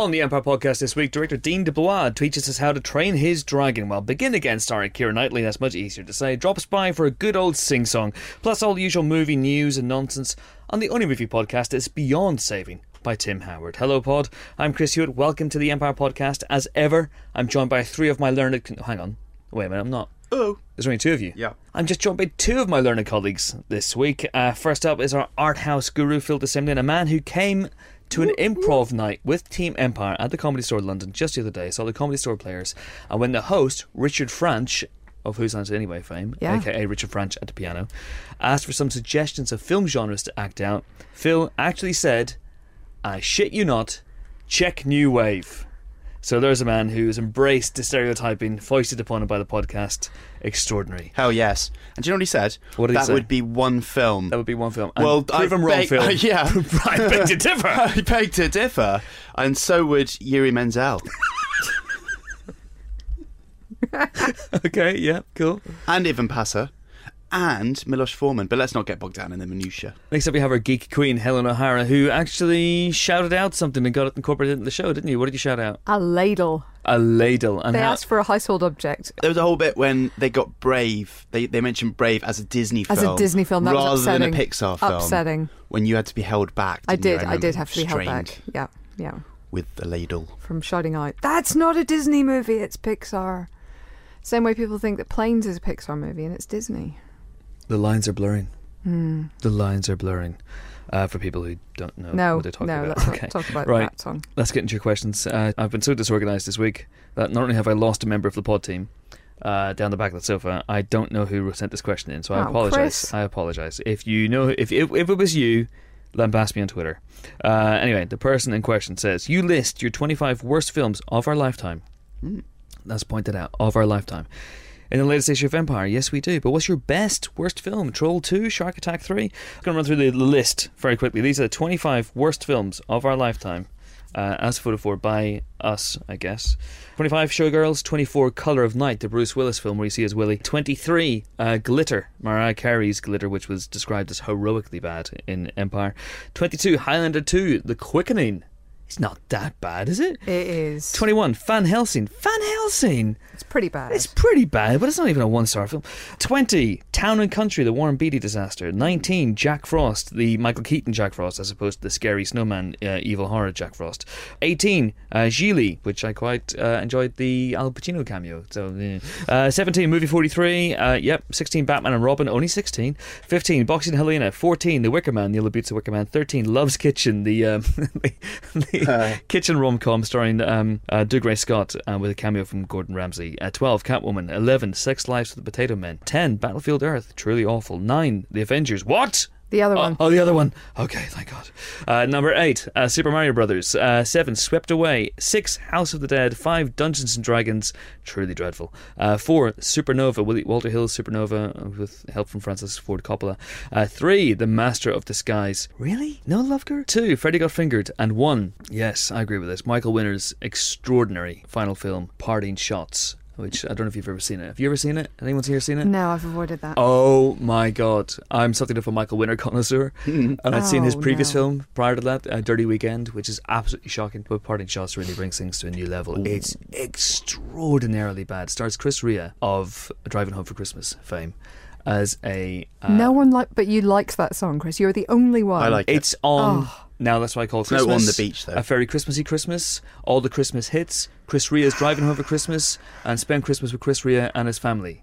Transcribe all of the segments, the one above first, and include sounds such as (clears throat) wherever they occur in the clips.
On the Empire podcast this week, director Dean DeBlois teaches us how to train his dragon. While Begin Again starring Keira Knightley, that's much easier to say, drops by for a good old sing song, plus all the usual movie news and nonsense. On the Only Movie podcast, it's Beyond Saving by Tim Howard. Hello, Pod. I'm Chris Hewitt. Welcome to the Empire podcast. As ever, I'm joined by three of my learned. Con- Hang on. Wait a minute, I'm not. Oh. There's only two of you. Yeah. I'm just joined by two of my learned colleagues this week. Uh, first up is our art house guru, Phil de Semlyen, a man who came to an improv night with Team Empire at the Comedy Store London just the other day. Saw the Comedy Store players, and when the host Richard Vranch of Who's Lines It Anyway fame, Yeah. aka Richard Vranch at the piano, asked for some suggestions of film genres to act out, Phil actually said, "I shit you not, Czech New Wave." So there's a man who's embraced the stereotyping foisted upon him by the podcast. Extraordinary. Hell yes. And do you know what he said? What did he that say? would be one film. That would be one film. And well, prove I him wrong, beg- Phil. (laughs) yeah. (laughs) I beg to differ. (laughs) I beg to differ. And so would Jiří Menzel. okay, yeah, cool. and Ivan Passer. And Miloš Forman. But let's not get bogged down in the minutiae. Next up, we have our geek queen, Helen O'Hara, who actually shouted out something and got it incorporated into the show, didn't you? What did you shout out? A ladle. A ladle. And They how- asked for a household object. There was a whole bit when they got Brave. They they mentioned Brave as a Disney film. As a Disney film, that was rather than a upsetting. Pixar film. Upsetting. When you had to be held back. I didn't you? did. I did have to be held back. Yeah, yeah. With the ladle. From shouting out, "That's not a Disney movie. It's Pixar." Same way people think that Planes is a Pixar movie and it's Disney. The lines are blurring. Hmm. The lines are blurring. Uh, for people who don't know No, what they're talking no. about. Let's okay. not talk about right. that song. Let's get into your questions. Uh, I've been so disorganized this week that not only have I lost a member of the pod team uh, down the back of the sofa, I don't know who sent this question in. So I Oh, apologize. Chris. I apologize. If you know, if if, if it was you, then lambast me on Twitter. Uh, anyway, the person in question says, "You list your 25 worst films of our lifetime." Hmm. That's pointed out of our lifetime. In the latest issue of Empire, yes, we do. But what's your best worst film? Troll 2, Shark Attack 3? I'm going to run through the list very quickly. These are the 25 worst films of our lifetime, uh, as voted for by us, I guess. 25, Showgirls. 24, Color of Night, the Bruce Willis film where you see as Willie. 23, uh, Glitter, Mariah Carey's Glitter, which was described as heroically bad in Empire. 22, Highlander 2, The Quickening. It's not that bad, is it? It is. 21, Van Helsing. Van Helsing! It's pretty bad. It's pretty bad, but it's not even a one star film. 20, Town and Country, the Warren Beatty disaster. 19, Jack Frost, the Michael Keaton Jack Frost, as opposed to the scary snowman, uh, evil horror Jack Frost. 18, uh, Gigli, which I quite uh, enjoyed the Al Pacino cameo. So, yeah. uh, 17, Movie 43. Uh, yep, 16, Batman and Robin, only 16. 15, Boxing Helena. 14, The Wicker Man, Neil The Wicker Man. 13, Love's Kitchen, the, um, (laughs) the, the (laughs) kitchen rom com starring um, uh, Dougray Scott uh, with a cameo from Gordon Ramsay. Uh, 12, Catwoman. 11, Sex Lives of the Potato Men. 10, Battlefield Earth, truly awful. 9, The Avengers. What? The other Oh, one. oh, the other one. Okay, thank God. Uh, number eight, uh, Super Mario Brothers. Uh, seven, Swept Away. Six, House of the Dead. Five, Dungeons and Dragons. Truly dreadful. Uh, four, Supernova. Willie- Walter Hill's Supernova uh, with help from Francis Ford Coppola. Uh, three, The Master of Disguise. Really? No Loveker? Two, Freddy Got Fingered. And one, yes, I agree with this. Michael Winner's extraordinary final film, Parting Shots. Which I don't know if you've ever seen it. Have you ever seen it? Anyone here seen it? No, I've avoided that. Oh my god. I'm something of a Michael Winner connoisseur. (laughs) and I'd seen his Oh, previous no. film prior to that, uh, Dirty Weekend, which is absolutely shocking. But Parting Shots really brings things to a new level. It's extraordinarily bad. Stars Chris Rea of Driving Home for Christmas fame as a. Uh, no one like, but you liked that song, Chris. You're the only one. I like it. It's on. Now that's why I call it no Christmas. on the beach, though. A very Christmassy Christmas. All the Christmas hits. Chris Rea's Driving Home for Christmas and Spend Christmas with Chris Rea and his family.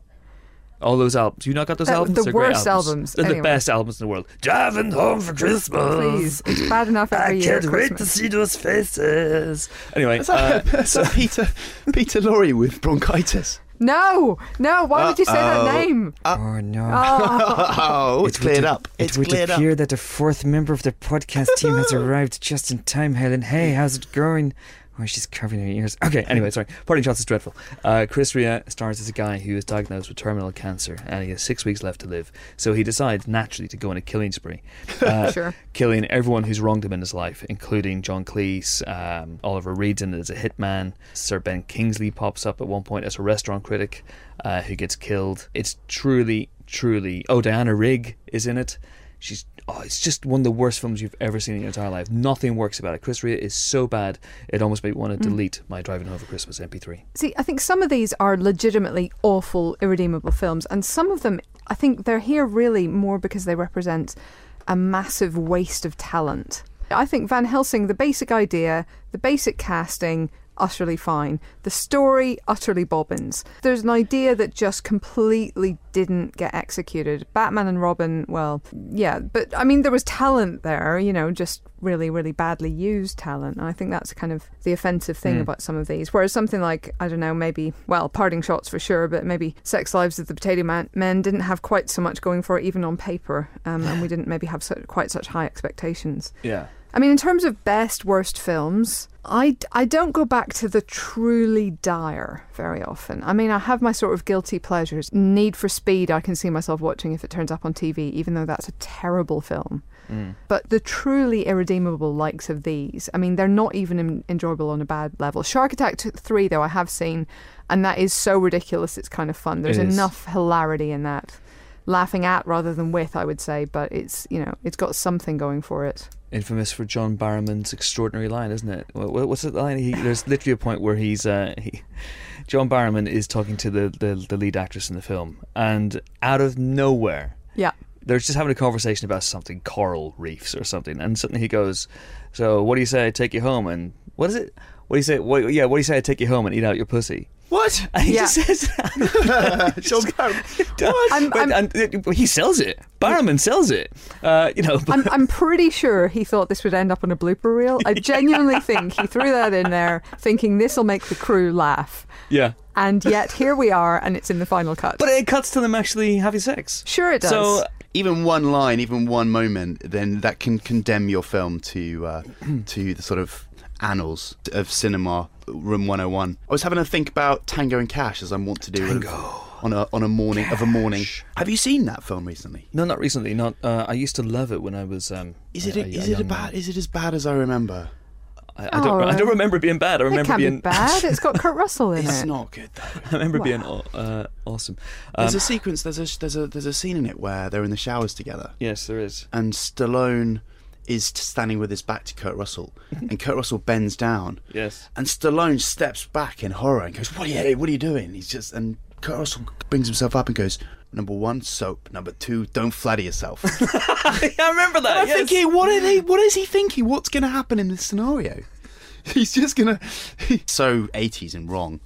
All those albums. You not got those Uh, albums? the They're great worst albums, They're the best albums in the world. Driving home for Christmas. Please, it's bad enough every I year. can't wait to see those faces. Anyway, Is that, uh, (laughs) is that Peter Peter Lorre with bronchitis? No, no. Why would you say that Uh-oh. name? Uh, oh no. Oh, Oh, it's cleared up. It's it would cleared up. appear that the fourth member of the podcast team has (laughs) arrived just in time, Helen. Hey, how's it going? Oh, she's covering her ears. Okay, anyway, sorry. Parting Shots is dreadful. Uh, Chris Rea stars as a guy who is diagnosed with terminal cancer and he has six weeks left to live. So he decides naturally to go on a killing spree. (laughs) Uh, Sure. Killing everyone who's wronged him in his life, including John Cleese, um, Oliver Reed's in it as a hitman. Sir Ben Kingsley pops up at one point as a restaurant critic uh, who gets killed. It's truly, truly. Oh, Diana Rigg is in it. She's oh, it's just one of the worst films you've ever seen in your entire life. Nothing works about it. Chris Rea is so bad it almost made me want to mm. delete my Driving Home for Christmas MP3. See, I think some of these are legitimately awful, irredeemable films, and some of them, I think they're here really more because they represent a massive waste of talent. I think Van Helsing, the basic idea, the basic casting, utterly fine. The story, utterly bobbins. There's an idea that just completely didn't get executed. Batman and Robin, well, yeah, but I mean, there was talent there, you know, just really, really badly used talent. And I think that's kind of the offensive thing Mm. about some of these. Whereas something like, I don't know, maybe, well, parting shots for sure, but maybe Sex Lives of the Potato Man, Men didn't have quite so much going for it, even on paper. Um, and we didn't maybe have so, quite such high expectations. Yeah. I mean, in terms of best, worst films, I, I don't go back to the truly dire very often. I mean, I have my sort of guilty pleasures. Need for Speed, I can see myself watching if it turns up on TV, even though that's a terrible film. Mm. But the truly irredeemable likes of these, I mean, they're not even en- enjoyable on a bad level. Shark Attack 3, though, I have seen, and that is so ridiculous, it's kind of fun. There's enough hilarity in that. Laughing at rather than with, I would say, but it's, you know, it's got something going for it. Infamous for John Barrowman's extraordinary line, isn't it? Wha- wha- What's the line? He, there's literally a point where he's uh, he, (laughs) John Barrowman is talking to the, the the lead actress in the film, and out of nowhere, Yeah. they're just having a conversation about something, coral reefs or something, and suddenly he goes, "So what do you say? I take you home?" And what is it? What do you say? What, yeah, what do you say? I take you home and eat out your pussy. What? And he Yeah. (laughs) (laughs) just says, John Barrow. I'm- But- I'm- and uh, he sells it. Barrowman sells it. Uh, you know, but- I'm, I'm pretty sure he thought this would end up on a blooper reel. I (laughs) genuinely think he threw that in there thinking this will make the crew laugh. yeah. And yet here we are, and it's in the final cut. But it cuts to them actually having sex. sure, it does. So Even one line, even one moment, then that can condemn your film to uh, (clears throat) to the sort of annals of cinema. Room 101. I was having a think about Tango and Cash as I want to do Tango. on a on a morning of a morning. Have you seen that film recently? No, not recently. Not. Uh, I used to love it when I was. Um, Is it a, a, a is it a bad man. is it as bad as I remember? I, I don't. Oh, I don't remember it being bad. I it remember can't being. be bad. It's got Kurt (laughs) Russell in It's it. It's not good though. I remember being Wow. aw- uh, awesome. Um, There's a sequence. There's a there's a there's a scene in it where they're in the showers together, yes, there is. and Stallone is standing with his back to Kurt Russell, (laughs) and Kurt Russell bends down, Yes. and Stallone steps back in horror and goes, "What are you? What are you doing?" He's just and Kurt Russell brings himself up and goes, "Number one, soap. Number two, don't flatter yourself." (laughs) I remember that. I'm yes. thinking, what they? What is he thinking? What's going to happen in this scenario? (laughs) He's just gonna so 80s and wrong.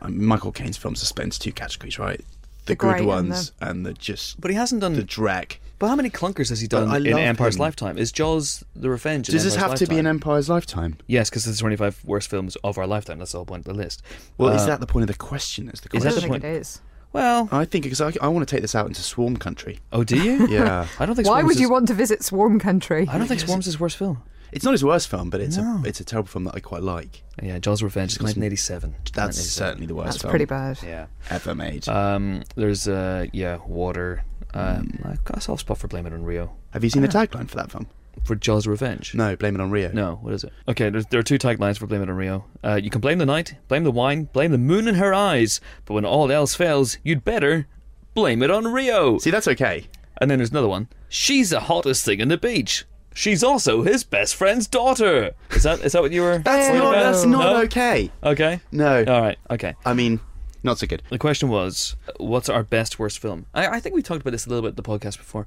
Um, Michael Caine's films are split into two categories, right? The, The good great and ones and the, just But he hasn't done. the dreck. but how many clunkers has he done in love Empire's him. Lifetime? Is Jaws the Revenge? in Does this Empire's have to be an Empire's lifetime? Yes, because it's the 25 worst films of our lifetime. That's the whole point of the list. Well, is Uh, that the point of the question? Is the question? Is I that question? don't the think point? it is. Well, I think because I, I want to take this out into Swarm Country. oh, do you? (laughs) Yeah, I don't think. Why Swarms would you want to visit Swarm Country? I don't think Swarms is his worst film. It's not his worst film, but it's No. a it's a terrible film that I quite like. Yeah, Jaws Revenge, Just 1987. That's 1987. certainly the worst That's film pretty bad. Yeah. ever made. Um, there's uh, yeah, water. Um, Mm. I've got a soft spot for Blame It on Rio. have you seen the tagline for that film? For Jaws Revenge. No, Blame It on Rio. No, what is it? Okay, there's, there are two taglines for Blame It on Rio. Uh, you can blame the night, blame the wine, blame the moon in her eyes, but when all else fails, you'd better blame it on Rio. See, that's okay. And then there's another one. She's the hottest thing on the beach. She's also his best friend's daughter. Is that is that what you were? (laughs) That's not about? that's not No? okay. Okay. No, All right. Okay. I mean, not so good. The question was, what's our best worst film? I, I think we talked about this a little bit in the podcast before.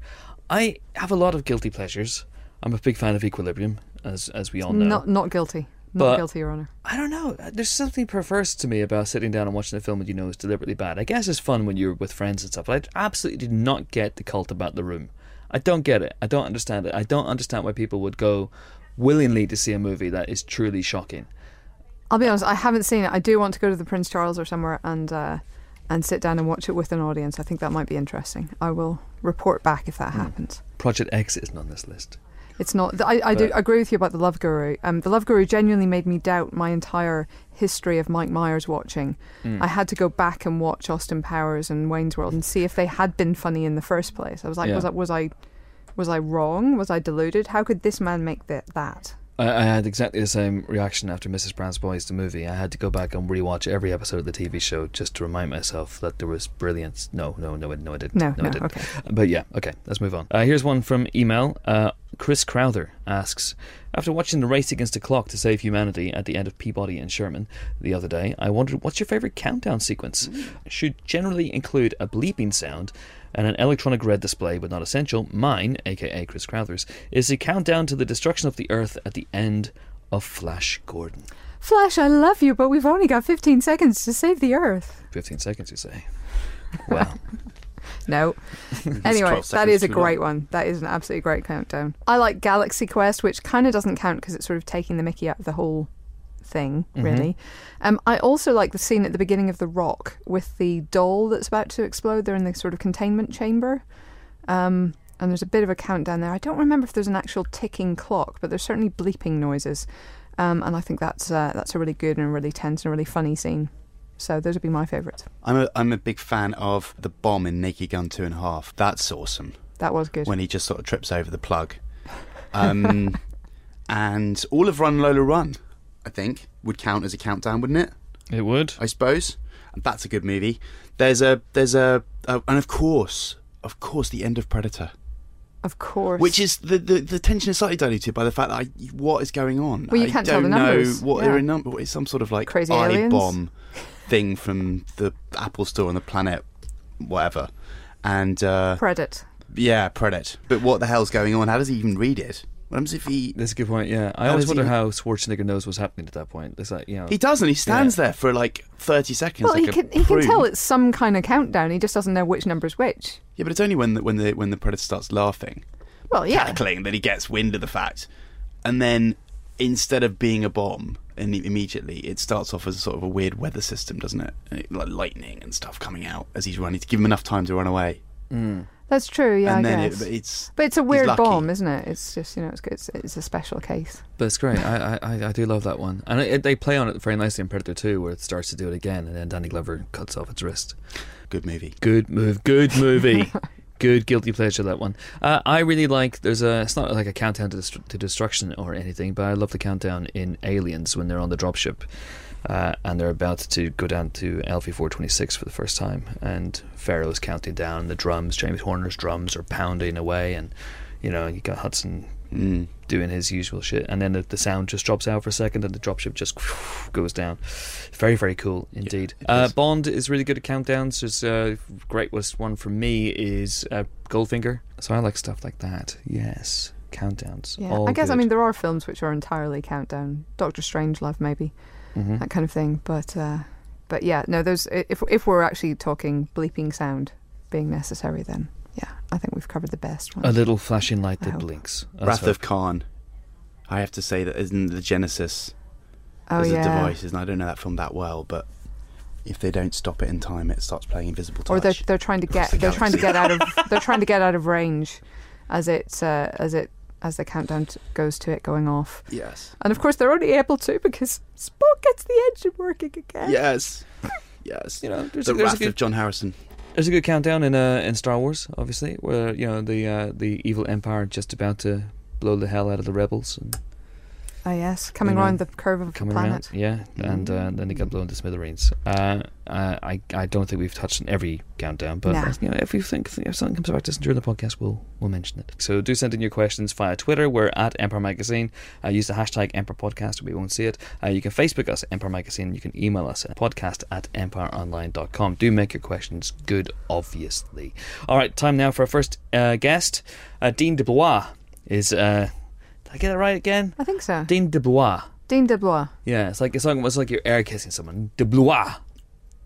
I have a lot of guilty pleasures. I'm a big fan of Equilibrium, as as we all know. Not not guilty. Not But- guilty, Your Honour. I don't know. Uh, there's something perverse to me about sitting down and watching a film that you know is deliberately bad. I guess it's fun when you're with friends and stuff, but I absolutely did not get the cult about the room. I don't get it. I don't understand it. I don't understand why people would go willingly to see a movie that is truly shocking. I'll be honest. I haven't seen it. I do want to go to the Prince Charles or somewhere and uh, and sit down and watch it with an audience. I think that might be interesting. I will report back if that Hmm. happens. Project X isn't on this list. It's not. I, I do agree with you about the Love Guru. Um, the Love Guru genuinely made me doubt my entire history of Mike Myers watching. Mm. I had to go back and watch Austin Powers and Wayne's World and see if they had been funny in the first place. I was like, Yeah. was I was I was I wrong? Was I deluded? How could this man make that? that? I, I had exactly the same reaction after Mrs. Brown's Boys, the movie. I had to go back and rewatch every episode of the TV show just to remind myself that there was brilliance. No, no, no, no, I didn't. No, I no, didn't. okay. But yeah, okay, let's move on. Uh, here's one from email. Uh, Chris Crowther asks After watching the race against the clock to save humanity at the end of Peabody and Sherman the other day, I wondered what's your favourite countdown sequence? Should generally include a bleeping sound and an electronic red display, but not essential. Mine, aka Chris Crowther's, is the countdown to the destruction of the Earth at the end of Flash Gordon. Flash, I love you, but we've only got 15 seconds to save the Earth. 15 seconds, you say? (laughs) Well, No. (laughs) anyway, that is a great long. one. That is an absolutely great countdown. I like Galaxy Quest, which kind of doesn't count because it's sort of taking the mickey out of the whole thing, Mhm. really. Um, I also like the scene at the beginning of The Rock with the doll that's about to explode. They're in the sort of containment chamber. Um, and there's a bit of a countdown there. I don't remember if there's an actual ticking clock, but there's certainly bleeping noises. Um, and I think that's uh, that's a really good and really tense and really funny scene. So those would be my favourites. I'm a I'm a big fan of the bomb in Naked Gun Two and a Half. That's awesome That was good. when he just sort of trips over the plug. Um, (laughs) and all of Run Lola Run, I think, would count as a countdown, wouldn't it? it would. I suppose. And that's a good movie. There's a there's a, a and of course of course the end of Predator, Of course. which is the, the the tension is slightly diluted by the fact that I, what is going on. Well, you I can't tell don't the numbers, know what yeah. they're in number. It's some sort of like Crazy eye aliens? bomb thing from the Apple Store on the planet, whatever. And uh, Predat. yeah, Predator. But what the hell's going on? How does he even read it? What happens if he That's a good point, yeah. I How always does he- wonder how Schwarzenegger knows what's happening at that point. It's like, you know. he doesn't? He stands there for like thirty seconds. Well, like he a can he can prune. tell it's some kind of countdown. He just doesn't know which number's which. Yeah, but it's only when the, when the when the predator starts laughing, Well, yeah. cackling, that he gets wind of the fact, and then instead of being a bomb, and immediately it starts off as sort of a weird weather system, doesn't it? And it- Like lightning and stuff coming out as he's running to give him enough time to run away. Hmm. That's true. Yeah, and I then guess. it, it's but it's a weird bomb, isn't it? It's just you know, it's good. It's, it's a special case. But it's great. I, I, I do love that one. And it, they play on it very nicely in Predator 2, where it starts to do it again, and then Danny Glover cuts off its wrist. good movie. Good move. Good movie. (laughs) good guilty pleasure that one. Uh, I really like. There's a. It's not like a countdown to, destru- to destruction or anything, but I love the countdown in Aliens when they're on the dropship. Uh, and they're about to go down to LV 426 for the first time, and Ferro's counting down. The drums, James Horner's drums, are pounding away, and you know you got Hudson Mm. doing his usual shit, and then the, the sound just drops out for a second, and the dropship just (laughs) goes down. Very, very cool indeed. it uh. Bond is really good at countdowns. There's a great was one for me is uh, Goldfinger. So I like stuff like that. Yes, countdowns. Yeah, all I guess I mean there are films which are entirely countdown. Doctor Strangelove, maybe Mhm. that kind of thing. But uh, but yeah, no. Those if if we're actually talking bleeping sound being necessary, then yeah, I think we've covered the best one. a little flashing light I that hope. blinks. Let's Wrath hope. of Khan. I have to say that isn't the Genesis oh as yeah. a device, and I don't know that film that well, but if they don't stop it in time, it starts playing Invisible Touch. or they're they're trying to get the they're trying to get out of (laughs) they're trying to get out of range as it uh, as it as the countdown t- goes to it going off. yes. And of course they're only able to because Spock gets the engine working again. Yes. (laughs) Yes. You know, there's, the a, there's, a Wrath good, of John Harrison. there's a good countdown in uh, in Star Wars, obviously, where you know the uh, the evil empire just about to blow the hell out of the rebels and Ah yes, coming You know, around the curve of the planet. around. Yeah, and uh, then they get blown to smithereens. Uh, I I don't think we've touched on every countdown, but Nah. you know, if you think if something comes back to us during the podcast, we'll we'll mention it. So do send in your questions via Twitter. We're at Empire Magazine. Uh, use the hashtag Empire Podcast. We won't see it. Uh, you can Facebook us Empire Magazine. You can email us at podcast at empireonline.com. Do make your questions good, obviously. All right, time now for our first uh, guest. Uh, Dean Dubois is. Did I get it right again? I think so. Dean DeBlois. Dean DeBlois. Yeah, it's like it's like it's like you're air kissing someone. De Blois.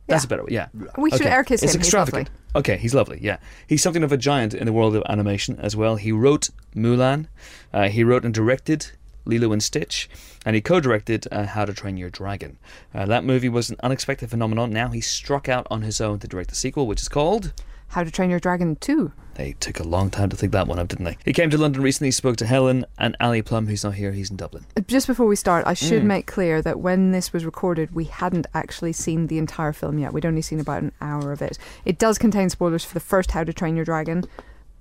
That's Yeah. a better way. Yeah. We should Okay. air kiss It's him. He's extravagant. Okay, he's lovely. Yeah, he's something of a giant in the world of animation as well. He wrote Mulan. Uh, he wrote and directed Lilo and Stitch, and he co-directed uh, How to Train Your Dragon. Uh, that movie was an unexpected phenomenon. Now he struck out on his own to direct the sequel, which is called. How to Train Your Dragon 2. They took a long time to think that one up, didn't they? He came to London recently, spoke to Helen and Ali Plumb, who's not here. He's in Dublin. Just before we start, I should Mm. make clear that when this was recorded, we hadn't actually seen the entire film yet. We'd only seen about an hour of it. It does contain spoilers for the first How to Train Your Dragon,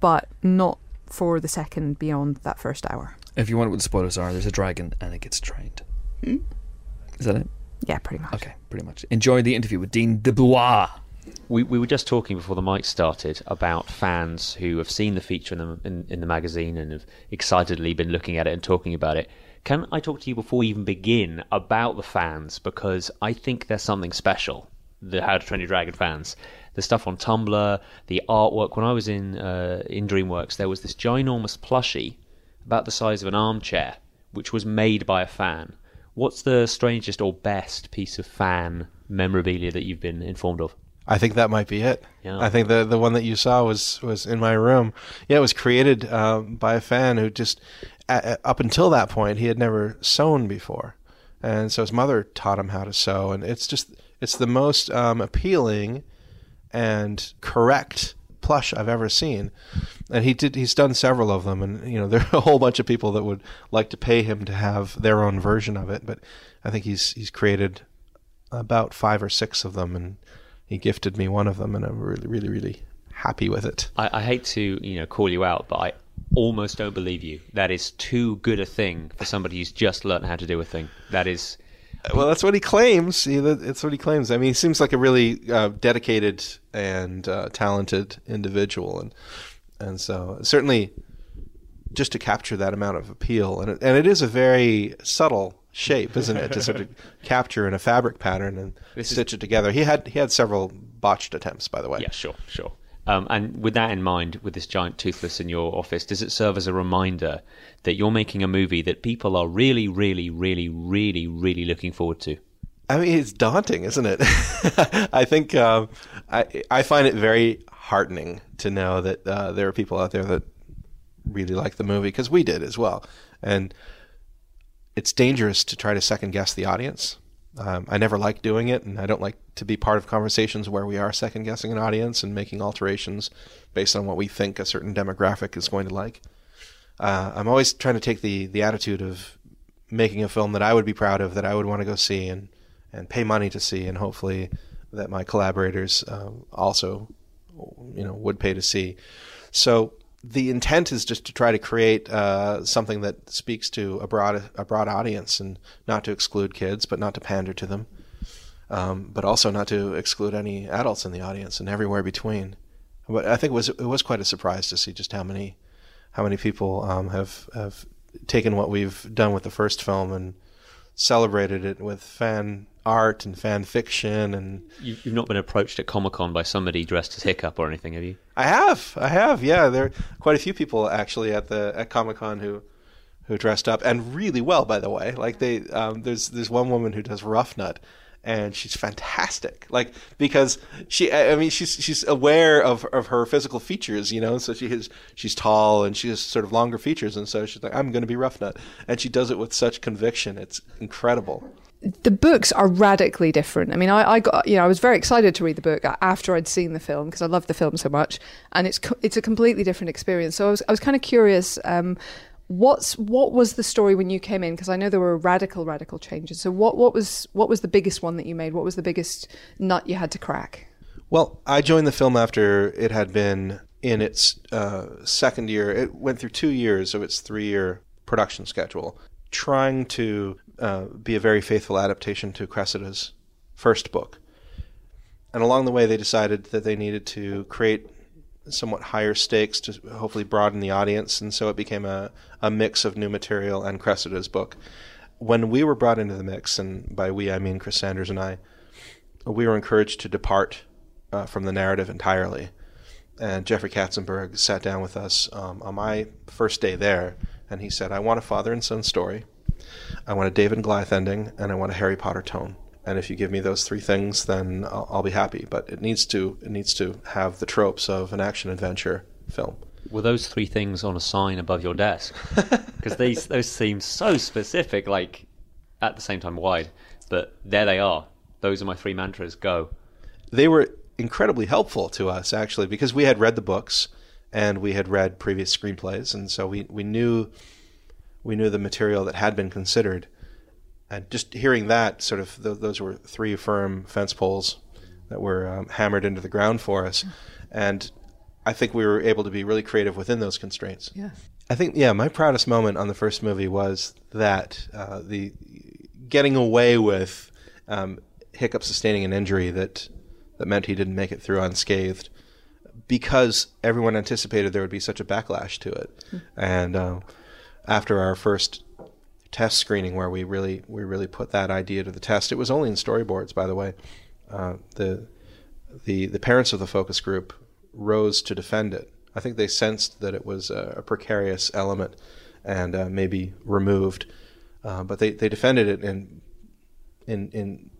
but not for the second beyond that first hour. If you want what the spoilers are, there's a dragon and it gets trained. Is that it? Yeah, pretty much. Okay, pretty much. Enjoy the interview with Dean DeBlois. We, we were just talking before the mic started about fans who have seen the feature in the, in, in the magazine and have excitedly been looking at it and talking about it. Can I talk to you before we even begin about the fans? Because I think there's something special, the How to Train Your Dragon fans. The stuff on Tumblr, the artwork. When I was in, uh, in DreamWorks, there was this ginormous plushie about the size of an armchair, which was made by a fan. What's the strangest or best piece of fan memorabilia that you've been informed of? I think that might be it. Yeah. I think the the one that you saw was was in my room. Yeah, it was created um, by a fan who just uh, up until that point he had never sewn before, and so his mother taught him how to sew, and it's just it's the most um, appealing and correct plush I've ever seen. And he did he's done several of them and you know (laughs) there are a whole bunch of people that would like to pay him to have their own version of it, but I think he's he's created about 5 or 6 of them and he gifted me one of them and I'm really really really happy with it. I, I hate to you know call you out, but I almost don't believe you. That is too good a thing for somebody who's just learned how to do a thing. That is Well, that's what he claims. He, that's what he claims. I mean, he seems like a really uh, dedicated and uh, talented individual, and and so certainly just to capture that amount of appeal, and it, and it is a very subtle shape, isn't it, to sort of (laughs) capture in a fabric pattern and This is- stitch it together. He had he had several botched attempts, by the way. Yeah, sure, sure. Um, and with that in mind, with this giant toothless in your office, does it serve as a reminder that you're making a movie that people are really, really, really, really, really looking forward to? I mean, it's daunting, isn't it? (laughs) I think um, I I find it very heartening to know that uh, there are people out there that really like the movie because we did as well, and it's dangerous to try to second guess the audience. Um, I never like doing it, and I don't like to be part of conversations where we are second guessing an audience and making alterations based on what we think a certain demographic is going to like. Uh, I'm always trying to take the the attitude of making a film that I would be proud of, that I would want to go see and and pay money to see, and hopefully that my collaborators um, also, you know, would pay to see. So the intent is just to try to create uh, something that speaks to a broad a broad audience, and not to exclude kids, but not to pander to them, um, but also not to exclude any adults in the audience, and everywhere between. But I think it was it was quite a surprise to see just how many how many people um, have have taken what we've done with the first film and celebrated it with fan art and fan fiction and You, you've not been approached at Comic Con by somebody dressed as Hiccup or anything, have you? I have. I have. Yeah there are quite a few people actually at the at Comic Con who who dressed up and really well by the way. Like they um, there's there's one woman who does Ruffnut and she's fantastic. Like because she I mean she's she's aware of of her physical features you know? So she has she's tall and she has sort of longer features. And so she's like I'm going to be Ruffnut. And she does it with such conviction. It's incredible the books are radically different. I mean, I, I got you know I was very excited to read the book after I'd seen the film because I loved the film so much, and it's it's a completely different experience. So I was I was kind of curious. Um, what's what was the story when you came in? Because I know there were radical radical changes. So what what was what was the biggest one that you made? What was the biggest nut you had to crack? Well, I joined the film after it had been in its uh, second year. It went through two years of its three year production schedule, trying to uh, be a very faithful adaptation to Cressida's first book. And along the way, they decided that they needed to create somewhat higher stakes to hopefully broaden the audience, and so it became a, a mix of new material and Cressida's book. When we were brought into the mix, and by we I mean Chris Sanders and I, we were encouraged to depart uh, from the narrative entirely. And Jeffrey Katzenberg sat down with us um, on my first day there, and he said, "I want a father and son story, I want a David and Goliath ending, and I want a Harry Potter tone. And if you give me those three things, then I'll, I'll be happy. But it needs to it needs to have the tropes of an action adventure film." Were those three things on a sign above your desk? (laughs) Because these those seem so specific, like at the same time wide. But there they are. Those are my three mantras. Go. they were incredibly helpful to us actually because we had read the books and we had read previous screenplays and so we, we knew we knew the material that had been considered and just hearing that sort of th- those were three firm fence poles that were um, hammered into the ground for us and I think we were able to be really creative within those constraints. Yeah. I think yeah, my proudest moment on the first movie was that uh, the getting away with um, Hiccup sustaining an injury that that meant he didn't make it through unscathed because everyone anticipated there would be such a backlash to it. And uh, after our first test screening, where we really we really put that idea to the test, it was only in storyboards, by the way. Uh, the the the parents of the focus group rose to defend it. I think they sensed that it was a, a precarious element and uh, maybe removed, uh, but they, they defended it in in in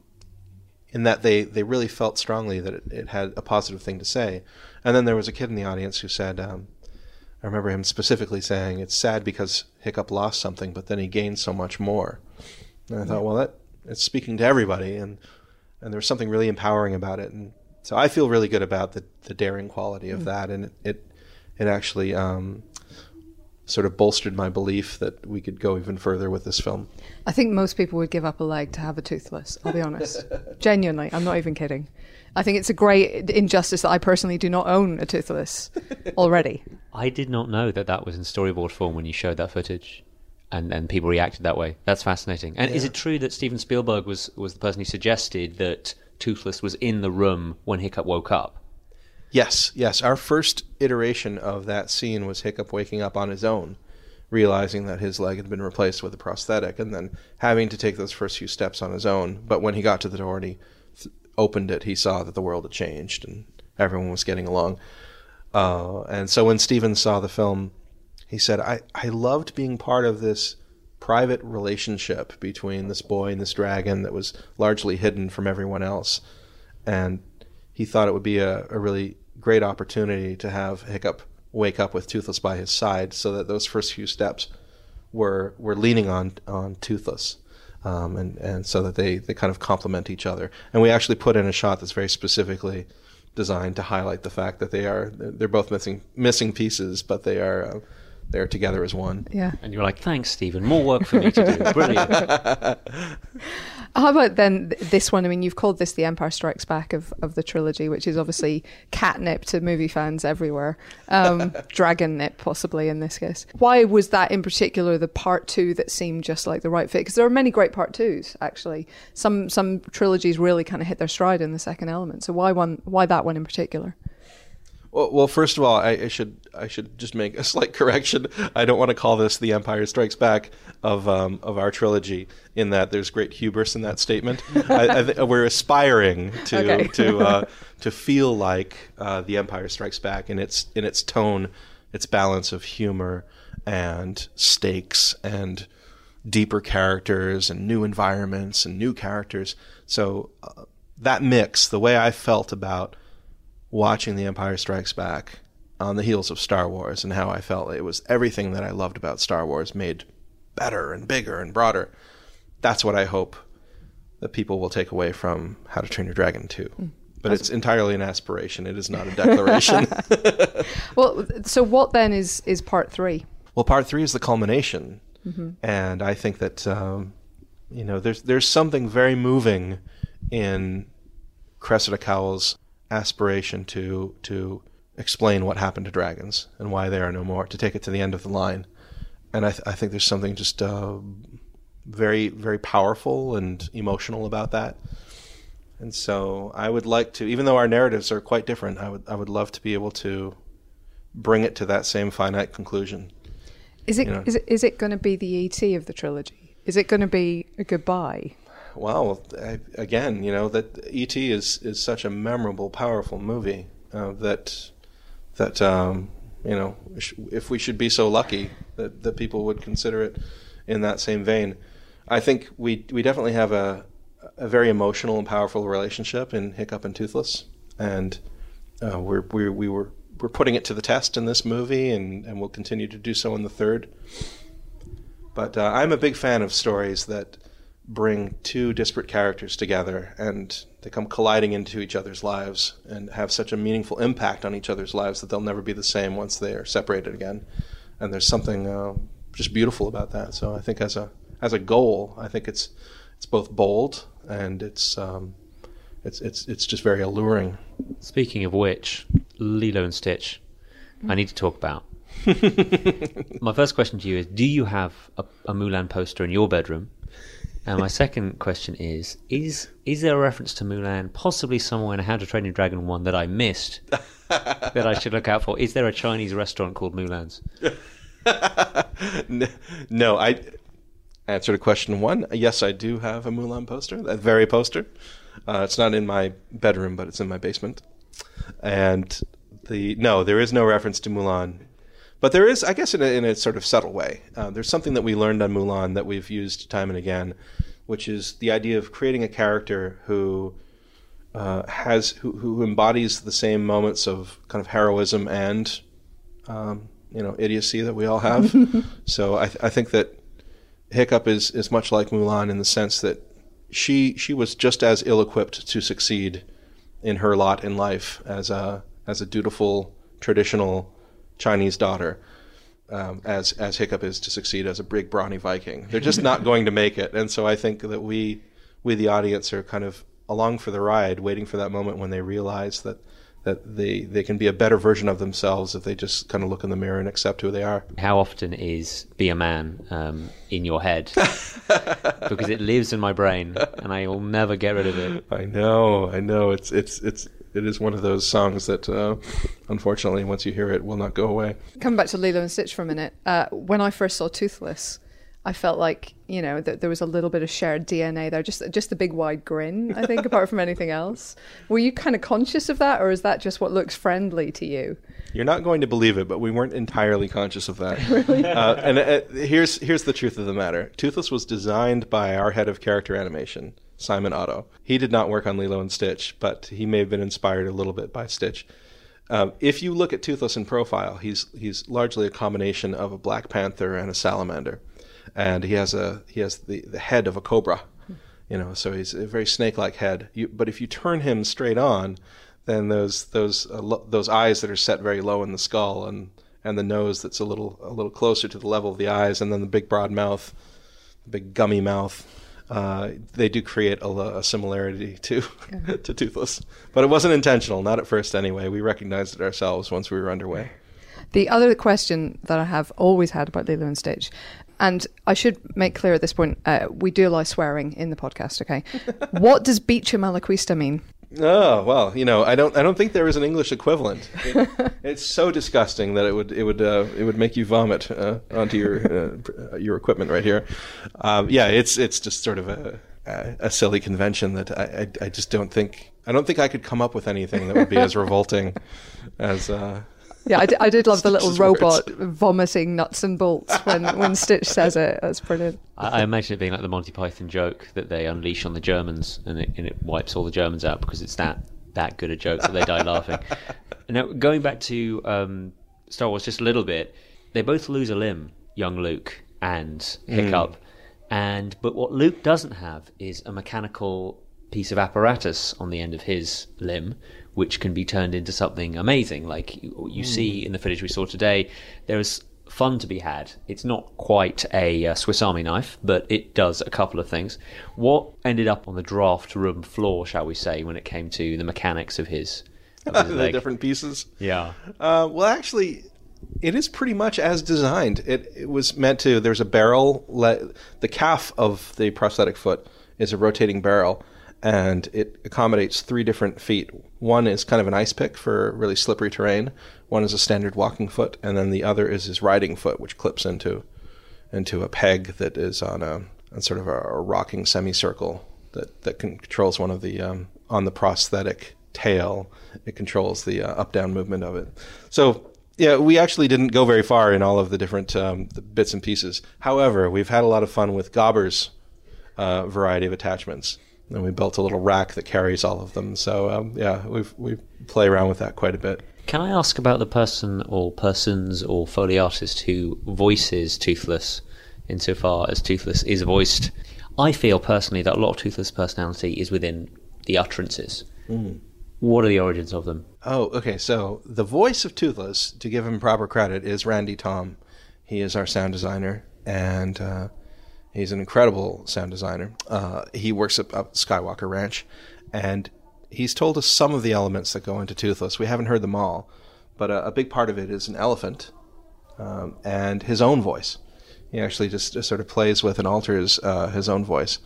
in that they, they really felt strongly that it, it had a positive thing to say. And then there was a kid in the audience who said, um, I remember him specifically saying, "It's sad because Hiccup lost something, but then he gained so much more." And I thought, well, that it's speaking to everybody, and and there was something really empowering about it, and so I feel really good about the the daring quality of that, and it it, it actually um, sort of bolstered my belief that we could go even further with this film. I think most people would give up a leg to have a toothless. I'll be honest. (laughs) Genuinely, I'm not even kidding. I think it's a great injustice that I personally do not own a toothless (laughs) already. I did not know that that was in storyboard form when you showed that footage, and and people reacted that way. That's fascinating. And is it true that Steven Spielberg was was the person who suggested that Toothless was in the room when Hiccup woke up? Yes, yes. Our first iteration of that scene was Hiccup waking up on his own, realizing that his leg had been replaced with a prosthetic, and then having to take those first few steps on his own. But when he got to the door and he th- opened it, he saw that the world had changed and everyone was getting along. Uh, and so when Steven saw the film, he said, I, I loved being part of this private relationship between this boy and this dragon that was largely hidden from everyone else. And he thought it would be a, a really great opportunity to have Hiccup wake up with Toothless by his side so that those first few steps were were leaning on on Toothless. Um, and, and so that they, they kind of complement each other. And we actually put in a shot that's very specifically designed to highlight the fact that they are they're both missing missing pieces, but they are uh, they're together as one. Yeah. And you're like, thanks, Steven. More work for me to do. (laughs) Brilliant. (laughs) How about then this one? I mean, you've called this the Empire Strikes Back of, of the trilogy, which is obviously catnip to movie fans everywhere. Um, (laughs) dragon nip, possibly in this case. Why was that in particular the part two that seemed just like the right fit? Because there are many great part twos, actually. Some some trilogies really kind of hit their stride in the second element. So why one? Why that one in particular? Well, well, first of all, I, I should I should just make a slight correction. I don't want to call this the Empire Strikes Back of um, of our trilogy, in that there's great hubris in that statement. I, I th- we're aspiring to Okay. (laughs) to uh, to feel like uh, the Empire Strikes Back in its in its tone, its balance of humor and stakes and deeper characters and new environments and new characters. So uh, that mix, the way I felt about watching The Empire Strikes Back on the heels of Star Wars and how I felt it was everything that I loved about Star Wars made better and bigger and broader. That's what I hope that people will take away from How to Train Your Dragon 2. But it's entirely an aspiration. It is not a declaration. (laughs) (laughs) Well, so what then is is part three? Well, part three is the culmination, and I think that um, you know there's there's something very moving in Cressida Cowell's aspiration to to explain what happened to dragons and why they are no more, to take it to the end of the line, and I, th- I think there's something just uh, very very powerful and emotional about that. And so I would like to, even though our narratives are quite different, I would I would love to be able to bring it to that same finite conclusion. Is it You know. is it is it going to be the ET of the trilogy? Is it going to be a goodbye? Well, I, again, you know that E.T. is is such a memorable, powerful movie uh, that that um, you know if we should be so lucky that that people would consider it in that same vein, I think we we definitely have a a very emotional and powerful relationship in Hiccup and Toothless, and uh, we're we we were we're putting it to the test in this movie, and and we'll continue to do so in the third. But uh, I'm a big fan of stories that bring two disparate characters together and they come colliding into each other's lives and have such a meaningful impact on each other's lives that they'll never be the same once they are separated again. And there's something uh, just beautiful about that. So I think as a as a goal, I think it's it's both bold and it's um, it's it's it's just very alluring. Speaking of which, Lilo and Stitch. I need to talk about. (laughs) my first question to you is: Do you have a, a Mulan poster in your bedroom? And my second question is: Is is there a reference to Mulan, possibly somewhere in How to Train Your Dragon one that I missed (laughs) that I should look out for? Is there a Chinese restaurant called Mulan's? (laughs) No, I answer to question one. Yes, I do have a Mulan poster, that very poster. Uh, it's not in my bedroom, but it's in my basement. And the no, there is no reference to Mulan, but there is, I guess, in a, in a sort of subtle way. Uh, there's something that we learned on Mulan that we've used time and again, which is the idea of creating a character who uh, has who, who embodies the same moments of kind of heroism and um, you know idiocy that we all have. (laughs) so I, th- I think that Hiccup is is much like Mulan in the sense that she she was just as ill equipped to succeed in her lot in life as a as a dutiful traditional Chinese daughter. Um, as as Hiccup is to succeed as a big brawny Viking, they're just not going to make it, and so I think that we we the audience are kind of along for the ride, waiting for that moment when they realize that that they they can be a better version of themselves if they just kind of look in the mirror and accept who they are. How often is "Be a Man" um, in your head? (laughs) because it lives in my brain, and I will never get rid of it. I know, I know. It's it's it's it is one of those songs that, uh, unfortunately, once you hear it, will not go away. Coming back to Lilo and Stitch for a minute, uh, when I first saw Toothless, I felt like you know that there was a little bit of shared DNA there. Just just the big wide grin, I think, (laughs) apart from anything else. Were you kind of conscious of that, or is that just what looks friendly to you? You're not going to believe it, but we weren't entirely conscious of that. (laughs) really? Uh, and uh, here's here's the truth of the matter: Toothless was designed by our head of character animation, Simon Otto. He did not work on Lilo and Stitch, but he may have been inspired a little bit by Stitch. Um, if you look at Toothless in profile, he's he's largely a combination of a Black Panther and a salamander, and he has a he has the, the head of a cobra, you know. So he's a very snake-like head. You, but if you turn him straight on, then those those uh, lo- those eyes that are set very low in the skull and and the nose that's a little a little closer to the level of the eyes, and then the big broad mouth, the big gummy mouth. Uh, they do create a, a similarity to (laughs) to Toothless, but it wasn't intentional, not at first anyway. We recognized it ourselves once we were underway. The other question that I have always had about Lilo and Stitch, and I should make clear at this point, uh, we do allow swearing in the podcast. Okay, (laughs) what does Beecher Malaquista mean? Oh well, you know, I don't, I don't think there is an English equivalent. It, (laughs) it's so disgusting that it would, it would, uh, it would make you vomit uh, onto your uh, your equipment right here. Um, yeah, it's, it's just sort of a, a silly convention that I, I, I, just don't think, I don't think I could come up with anything that would be as revolting (laughs) as. Yeah, I, d- I did love the little robot words. vomiting nuts and bolts when, when Stitch says it. That's brilliant. I, I, imagine it being like the Monty Python joke that they unleash on the Germans and it, and it wipes all the Germans out because it's that that good a joke that they die laughing. (laughs) Now, going back to um, Star Wars just a little bit, they both lose a limb, young Luke and Hiccup. Mm. And but what Luke doesn't have is a mechanical piece of apparatus on the end of his limb, which can be turned into something amazing. Like you, you mm. see in the footage we saw today, there is fun to be had. It's not quite a uh, Swiss Army knife, but it does a couple of things. What ended up on the draft room floor, shall we say, when it came to the mechanics of his, of his (laughs) the different pieces? Yeah. Uh, well, actually, it is pretty much as designed. It, it was meant to. There's a barrel. Le- the calf of the prosthetic foot is a rotating barrel and it accommodates three different feet. One is kind of an ice pick for really slippery terrain. One is a standard walking foot, and then the other is his riding foot, which clips into into a peg that is on a sort of a, a rocking semicircle that that controls one of the um, on the prosthetic tail. It controls the uh, up down movement of it. So yeah, we actually didn't go very far in all of the different um, the bits and pieces. However, we've had a lot of fun with Gobber's uh, variety of attachments and we built a little rack that carries all of them. So um, yeah, we we play around with that quite a bit. Can I ask about the person or persons or foley artist who voices Toothless, insofar as Toothless is voiced? I feel personally that a lot of Toothless personality is within the utterances. Mm. What are the origins of them? Oh, okay. So the voice of Toothless, to give him proper credit, is Randy Thom. He is our sound designer, and uh, He's an incredible sound designer. Uh, he works at, at Skywalker Ranch, and he's told us some of the elements that go into Toothless. We haven't heard them all, but a, a big part of it is an elephant um, and his own voice. He actually just, just sort of plays with and alters uh, his own voice.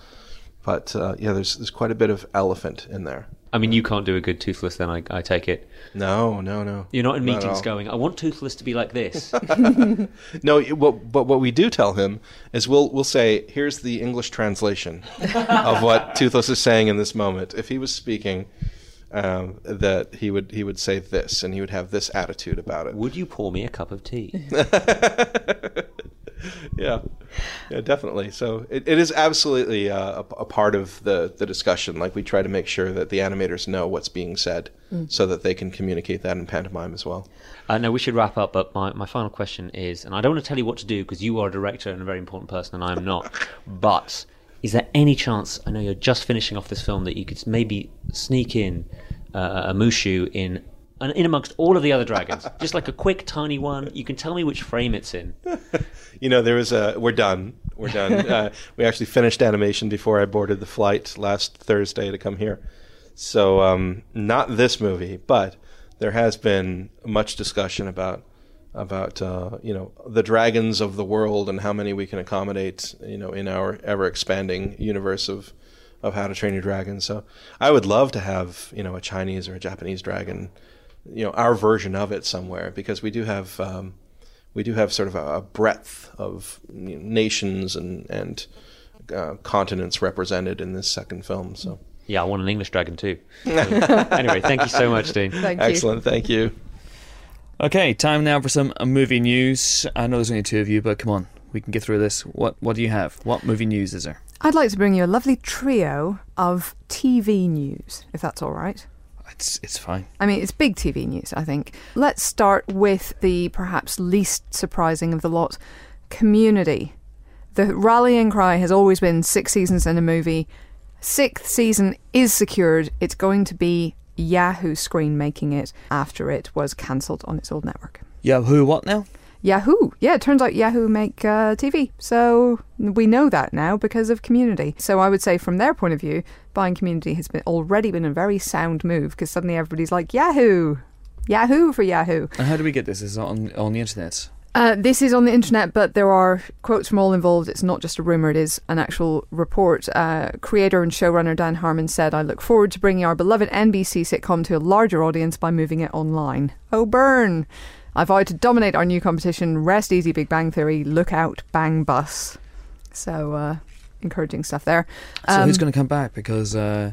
But uh, yeah, there's there's quite a bit of elephant in there. I mean, you can't do a good Toothless, then I, I take it. No, no, no. You're not in Not meetings all. going, I want Toothless to be like this. (laughs) (laughs) No, it- what, but what we do tell him is we'll we'll say, here's the English translation of what (laughs) Toothless is saying in this moment. If he was speaking, um, that he would he would say this, and he would have this attitude about it. Would you pour me a cup of tea? (laughs) yeah, yeah, definitely. So it, it is absolutely uh, a, a part of the the discussion. Like we try to make sure that the animators know what's being said, so that they can communicate that in pantomime as well. Uh, no, we should wrap up, but my, my final question is, and I don't want to tell you what to do because you are a director and a very important person, and I am not, (laughs) but is there any chance, I know you're just finishing off this film, that you could maybe sneak in uh, a Mushu in in amongst all of the other dragons? (laughs) just like a quick, tiny one. You can tell me which frame it's in. (laughs) You know, there was a. We're done. We're done. (laughs) uh, we actually finished animation before I boarded the flight last Thursday to come here. So, um, not this movie, but there has been much discussion about about uh, you know the dragons of the world and how many we can accommodate. You know, in our ever expanding universe of of How to Train Your Dragon. So, I would love to have you know a Chinese or a Japanese dragon. You know, our version of it somewhere because we do have. Um, we do have sort of a, a breadth of you know, nations and and uh, continents represented in this second film. So Yeah, I want an English dragon too. (laughs) anyway, thank you so much, Dean. Thank you. excellent, thank you. Okay, time now for some uh, movie news. I know there's only two of you, but come on, we can get through this. What What do you have? What movie news is there? I'd like to bring you a lovely trio of TV news, if that's all right. It's It's fine. I mean, it's big TV news, I think. Let's start with the perhaps least surprising of the lot Community. The rallying cry has always been six seasons in a movie. Sixth season is secured. It's going to be Yahoo Screen making it after it was cancelled on its old network. Yahoo, what now? Yahoo! Yeah, it turns out Yahoo make uh, TV. So we know that now because of Community. So I would say, from their point of view, buying Community has been already been a very sound move because suddenly everybody's like, Yahoo! Yahoo for Yahoo! And how do we get this? Is it on on the internet? Uh, this is on the internet, but there are quotes from all involved. It's not just a rumor, it is an actual report. Uh, creator and showrunner Dan Harmon said, I look forward to bringing our beloved NBC sitcom to a larger audience by moving it online. Oh, burn! I vowed to dominate our new competition. Rest easy, Big Bang Theory. Look out, Bang Bus. So, uh, encouraging stuff there. So who's Um, going to come back? Because uh,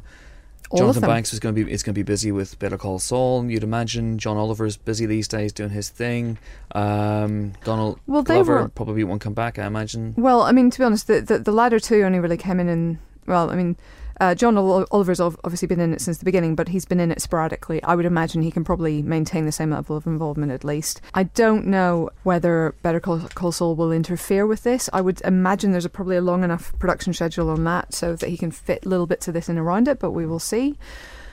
Jonathan. Banks is going to be is going to be busy with Better Call Saul. You'd imagine John Oliver's busy these days doing his thing. Um, Donald Well, Glover were- probably won't come back. I imagine. Well, I mean, to be honest, the, the, the latter two only really came in in. Well, I mean, uh, John Oliver's obviously been in it since the beginning, but he's been in it sporadically. I would imagine he can probably maintain the same level of involvement at least. I don't know whether Better Call, Saul will interfere with this. I would imagine there's a, probably a long enough production schedule on that so that he can fit little bits of this in around it, but we will see.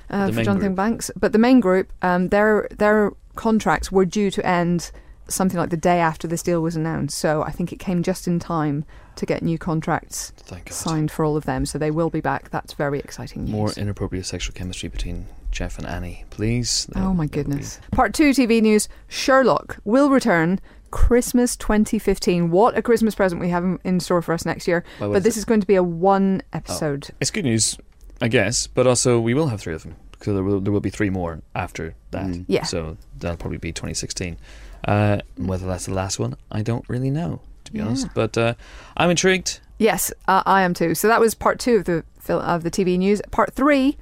Uh, for Jonathan group. Banks, but the main group, um, their their contracts were due to end something like the day after this deal was announced. So I think it came just in time to get new contracts signed for all of them. So they will be back. That's very exciting news. More inappropriate sexual chemistry between Jeff and Annie, please. That- oh my goodness. Part two TV news Sherlock will return. Christmas 2015. What a Christmas present we have in- store for us next year. But is this it? is going to be a one episode. It's good news, I guess, but also we will have three of them because there will, there will be three more after that. Mm. Yeah. So that'll probably be 2016. Uh, whether that's the last one, I don't really know, to be Yeah. honest. But uh, I'm intrigued. Yes, uh, I am too. So that was part two of the of the TV news. Part three,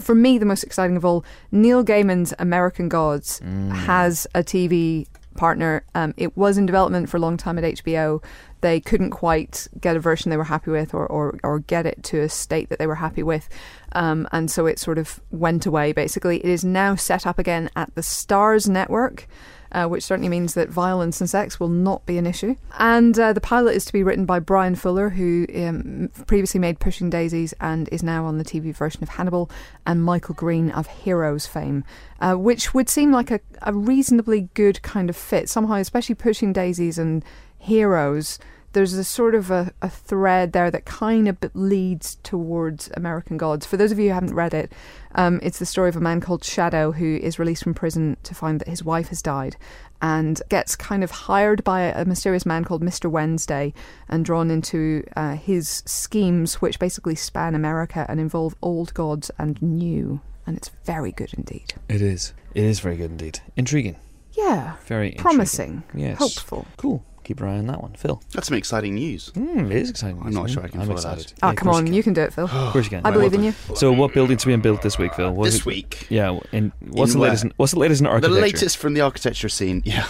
for me, the most exciting of all, Neil Gaiman's American Gods has a TV partner. Um, it was in development for a long time at HBO. They couldn't quite get a version they were happy with, or or, or get it to a state that they were happy with, um, and so it sort of went away. Basically, it is now set up again at the Starz Network uh, which certainly means that violence and sex will not be an issue. And uh, the pilot is to be written by Bryan Fuller, who um, previously made Pushing Daisies and is now on the TV version of Hannibal, and Michael Green of Heroes fame, uh, which would seem like a, a reasonably good kind of fit. Somehow, especially Pushing Daisies and Heroes. There's a sort of a, a thread there that kind of leads towards American Gods. For those of you who haven't read it, um, it's the story of a man called Shadow who is released from prison to find that his wife has died and gets kind of hired by a mysterious man called Mr. Wednesday and drawn into uh, his schemes, which basically span America and involve old gods and new. And it's very good indeed. It is. It is very good indeed. Intriguing. Yeah. Very intriguing. Promising. Yes. Hopeful. Cool. Keep an eye on that one, Phil. That's some exciting news. Mm, it is exciting. I'm not sure I can I'm follow excited. that. Oh, Yeah, come course on. You can do it, Phil. (gasps) Of course you can. I believe in you. So, what buildings are being built this week, Phil? What's This it- week, Yeah. In, what's In the latest? where? In, what's the latest in architecture? the latest from the architecture scene. Yeah,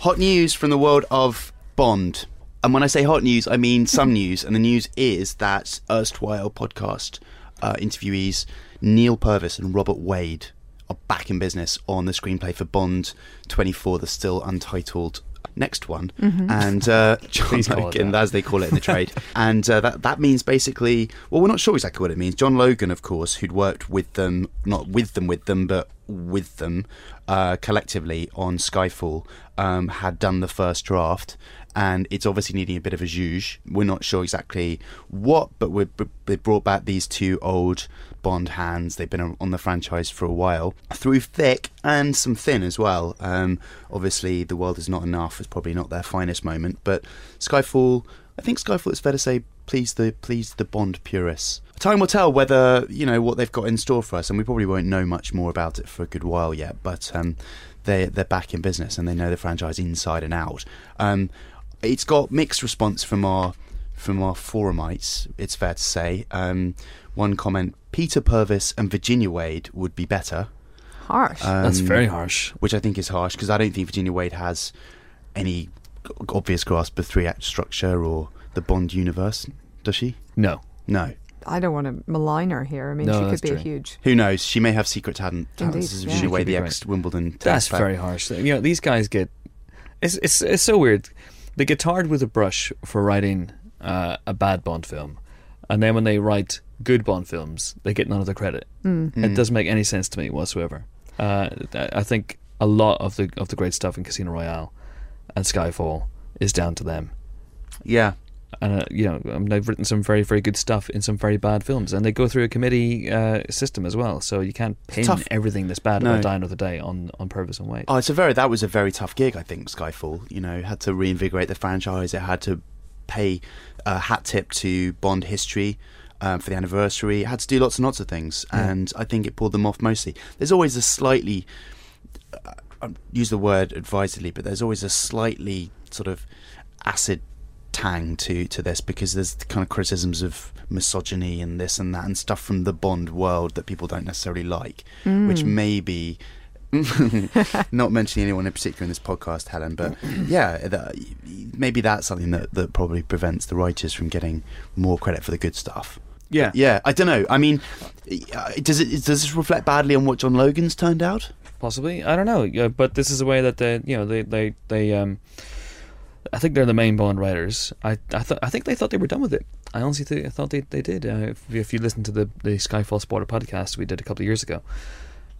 hot news from the world of Bond. And when I say hot news, I mean some (laughs) news. And the news is that erstwhile podcast uh, interviewees Neal Purvis and Robert Wade are back in business on the screenplay for Bond 24, the still untitled next one. And uh, (laughs) John Please Logan, as they call it in the (laughs) trade. and uh, that, that means basically, well, we're not sure exactly what it means. John Logan, of course, who'd worked with them, not with them, with them, but with them uh, collectively on Skyfall, um, had done the first draft. And it's obviously needing a bit of a zhuzh. We're not sure exactly what, but we've brought back these two old Bond hands. They've been on- on the franchise for a while, through thick and some thin as well. Um, obviously, The World Is Not Enough is probably not their finest moment, but Skyfall, I think Skyfall, it's fair to say, pleased the pleased the Bond purists. Time will tell whether you know what they've got in store for us, and we probably won't know much more about it for a good while yet. But um, they they're back in business and they know the franchise inside and out. Um, it's got mixed response from our from our forumites. It's fair to say. Um, one comment: Peter Purvis and Virginia Wade would be better. Harsh. That's Um, very harsh. which I think is harsh because I don't think Virginia Wade has any obvious grasp of three act structure or the Bond universe. Does she? No. No. I don't want to malign her here. I mean, No, she could that's be a huge. Who knows? She may have secret talent. talents Indeed, yeah. Virginia She Wade, could be the ex Wimbledon. That's very harsh. You know, these guys get. It's it's it's so weird. They get tarred with a brush for writing uh, a bad Bond film, and then when they write good Bond films, they get none of the credit. Mm. It doesn't make any sense to me whatsoever. Uh, I I think a lot of the of the great stuff in Casino Royale and Skyfall is down to them. Yeah. And uh, you know, I they've written some very very good stuff in some very bad films, and they go through a committee uh, system as well. So you can't pin tough. everything that's bad No. about Die Another Day on on Purvis and Wade. Oh, it's a very that was a very tough gig. I think Skyfall. You know, had to reinvigorate the franchise. It had to pay a hat tip to Bond history. Um, for the anniversary, it had to do lots and lots of things, Yeah. and I think it pulled them off mostly. There's always a slightly, uh, use the word advisedly, but there's always a slightly sort of acid tang to to this because there's the kind of criticisms of misogyny and this and that and stuff from the Bond world that people don't necessarily like, which Mm. may be (laughs) not mentioning anyone in particular in this podcast, Helen, but yeah, that, maybe that's something that, that probably prevents the writers from getting more credit for the good stuff. yeah, Yeah, I don't know. I mean, uh, does it does this reflect badly on what John Logan's turned out? possibly. I don't know, yeah, but this is a way that they, you know, they they they um. I think they're the main Bond writers. I I thought I think they thought they were done with it. I honestly th- I thought they they did. Uh, if, if you listen to the the Skyfall Spoiler podcast we did a couple of years ago,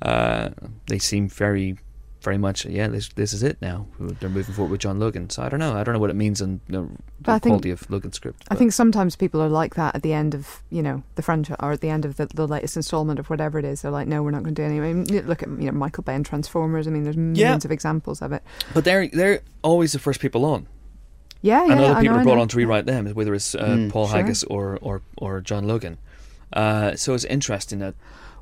uh, they seem very very much yeah this this is it now. They're moving forward with John Logan. So I don't know. I don't know what it means in the, But I the think- quality of Logan's script. I think sometimes people are like that at the end of you know the franchise or at the end of the, the latest installment of whatever it is. They're like, no, we're not going to do any. I mean, look at you know Michael Bay and Transformers. I mean, there's millions of examples of it. But they're they're always the first people on. Yeah, yeah. and other I people know, are brought on to rewrite them, whether it's uh, Mm. Paul Sure. Haggis or, or, or John Logan. Uh, so it's interesting that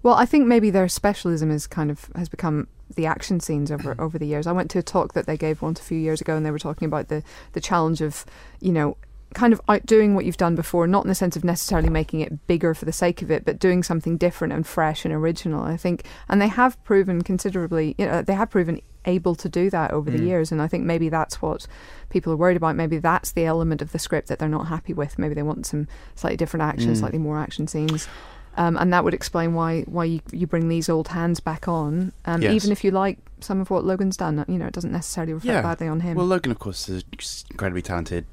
Well, I think maybe their specialism is kind of has become the action scenes over over the years. I went to a talk that they gave once a few years ago, and they were talking about the the challenge of you know kind of outdoing what you've done before, not in the sense of necessarily making it bigger for the sake of it, but doing something different and fresh and original. I think, and they have proven considerably. You know, they have proven able to do that over the Mm. years, and I think maybe that's what people are worried about. Maybe that's the element of the script that they're not happy with. Maybe they want some slightly different action, Mm. slightly more action scenes. Um, and that would explain why why you, you bring these old hands back on, um, Yes. even if you like some of what Logan's done. You know, it doesn't necessarily reflect Yeah. badly on him. Well, Logan, of course, is incredibly talented,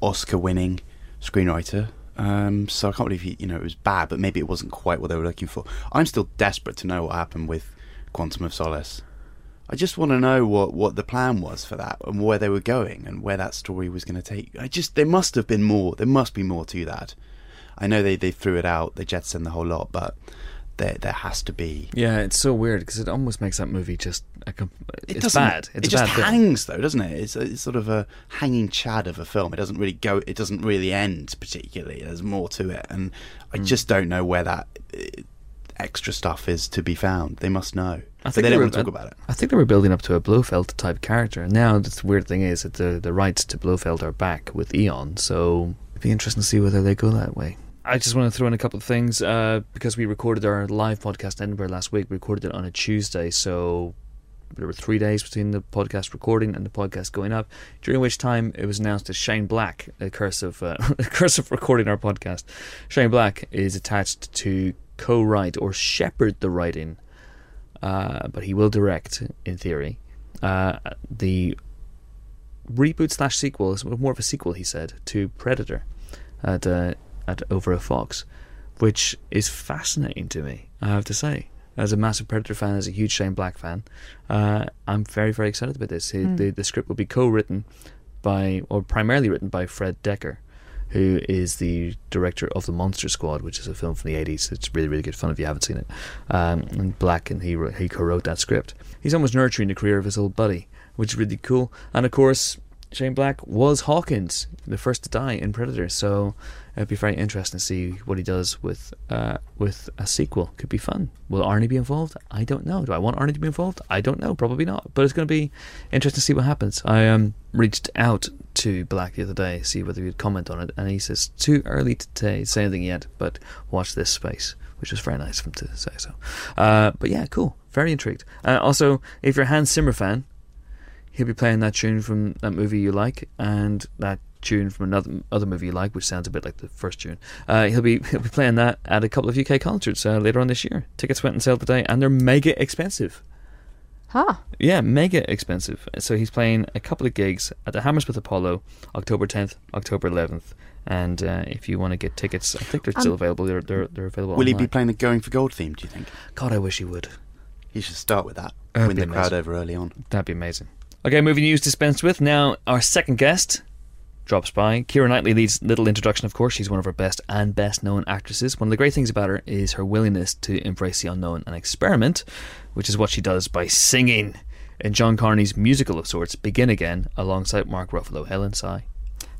Oscar-winning screenwriter. Um, so I can't believe he, you know it was bad, but maybe it wasn't quite what they were looking for. I'm still desperate to know what happened with Quantum of Solace. I just want to know what, what the plan was for that and where they were going and where that story was going to take. I just there must have been more. There must be more to that. I know they, they threw it out, they jettisoned the whole lot, but there there has to be. Yeah, it's so weird because it almost makes that movie just a com- It it's bad. It's it just bad hangs though, doesn't it? It's, it's sort of a hanging chad of a film. It doesn't really go. It doesn't really end particularly. There's more to it, and I Hmm. just don't know where that uh, extra stuff is to be found. They must know, I but think they they don't were- want to talk about it. I think they were building up to a Blofeld type character. And now the weird thing is that the the rights to Blofeld are back with Eon, so it'd be interesting to see whether they go that way. I just want to throw in a couple of things uh, because we recorded our live podcast in Edinburgh last week. We recorded it on a Tuesday, so there were three days between the podcast recording and the podcast going up. During which time it was announced that Shane Black, a curse of uh, (laughs) a curse of recording our podcast, Shane Black is attached to co-write or shepherd the writing uh, but he will direct, in theory, uh, the reboot slash sequel. Is more of a sequel, he said, to Predator at at over a Fox, which is fascinating to me. I have to say, as a massive Predator fan, as a huge Shane Black fan, uh, I'm very very excited about this. He- The the script will be co-written by, or primarily written by Fred Dekker. Who is the director of the Monster Squad, which is a film from the eighties? It's really, really good fun if you haven't seen it. Um, and Black, and he he co-wrote that script. He's almost nurturing the career of his old buddy, which is really cool. And of course, Shane Black was Hawkins, the first to die in Predator. So it'd be very interesting to see what he does with uh, with a sequel. Could be fun. Will Arnie be involved? I don't know. Do I want Arnie to be involved? I don't know. Probably not. But it's going to be interesting to see what happens. I um, reached out to Black the other day, see whether he'd comment on it, and he says too early to t- say anything yet, but watch this space. Which was very nice of him to say so. Uh, but yeah, cool. Very intrigued. Uh, also, if you're a Hans Zimmer fan, he'll be playing that tune from that movie you like and that tune from another other movie you like, which sounds a bit like the first tune. Uh, he'll be (laughs) he'll be playing that at a couple of UK concerts uh, later on this year. Tickets went on sale today, and they're mega expensive. Huh. Yeah, mega expensive. So he's playing a couple of gigs at the Hammersmith Apollo, October 10th, October 11th. And uh, if you want to get tickets, I think they're still Um, available. They're they're, they're available. Will he be playing the Going for Gold theme? Do you think God, I wish he would. he should start with that? That'd Win be the crowd over early on. That'd be amazing. Okay, movie news dispensed with. Now, our second guest drops by. Keira Knightley leads little introduction, of course. She's one of our best and best known actresses. One of the great things about her is her willingness to embrace the unknown and experiment, which is what she does by singing in John Carney's musical of sorts, Begin Again, alongside Mark Ruffalo. Helen Sigh.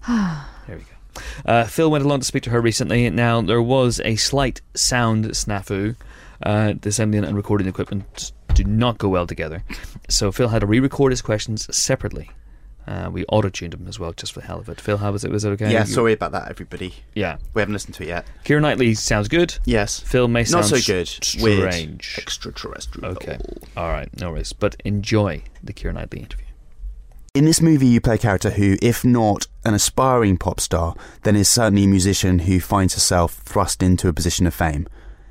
there we go. Uh, Phil went along to speak to her recently. Now, there was a slight sound snafu. Uh, the assembly and recording equipment do not go well together. So Phil had to re-record his questions separately. Uh, we auto-tuned him as well, just for the hell of it. Phil, how was it? Was it okay? Yeah, You- sorry about that, everybody. Yeah. We haven't listened to it yet. Keira Knightley sounds good. Yes. Phil may Not so good. s- Weird. strange. Extraterrestrial. Okay. All right. No worries. But enjoy the Keira Knightley interview. In this movie, you play a character who, if not an aspiring pop star, then is certainly a musician who finds herself thrust into a position of fame.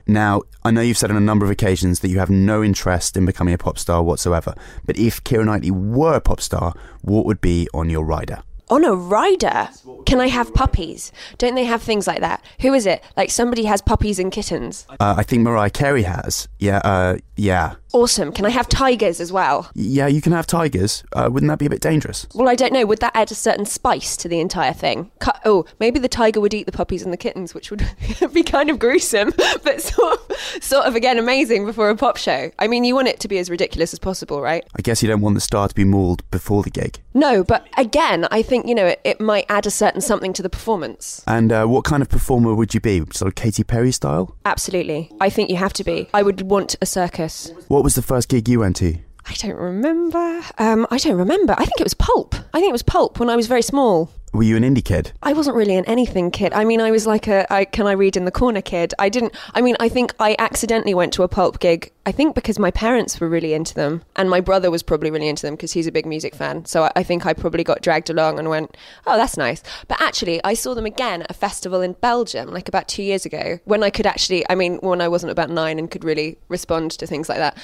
Now, I know you've said on a number of occasions that you have no interest in becoming a pop star whatsoever, but if Keira Knightley were a pop star, what would be on your rider? On a rider. Can I have puppies? Don't they have things like that? Who is it? Like somebody has puppies and kittens. Uh, I think Mariah Carey has. Yeah, uh, yeah. Awesome. Can I have tigers as well? Yeah, you can have tigers. Uh, wouldn't that be a bit dangerous? Well, I don't know. Would that add a certain spice to the entire thing? Cut, oh, maybe the tiger would eat the puppies and the kittens, which would (laughs) be kind of gruesome, (laughs) but sort of, sort of again amazing before a pop show. I mean, you want it to be as ridiculous as possible, right? I guess you don't want the star to be mauled before the gig. No, but again, I think you know it, it might add a certain something to the performance. And uh, what kind of performer would you be? Sort of Katy Perry style? Absolutely, I think you have to be. I would want a circus. What was the first gig you went to? I don't remember. Um, I don't remember. I think it was Pulp. I think it was Pulp when I was very small. Were you an indie kid? I wasn't really an anything kid. I mean, I was like a I, can I read in the corner kid. I didn't. I mean, I think I accidentally went to a Pulp gig. I think because my parents were really into them, and my brother was probably really into them because he's a big music fan. So I, I think I probably got dragged along and went, oh, that's nice. But actually, I saw them again at a festival in Belgium, like about two years ago, when I could actually. I mean, when I wasn't about nine and could really respond to things like that.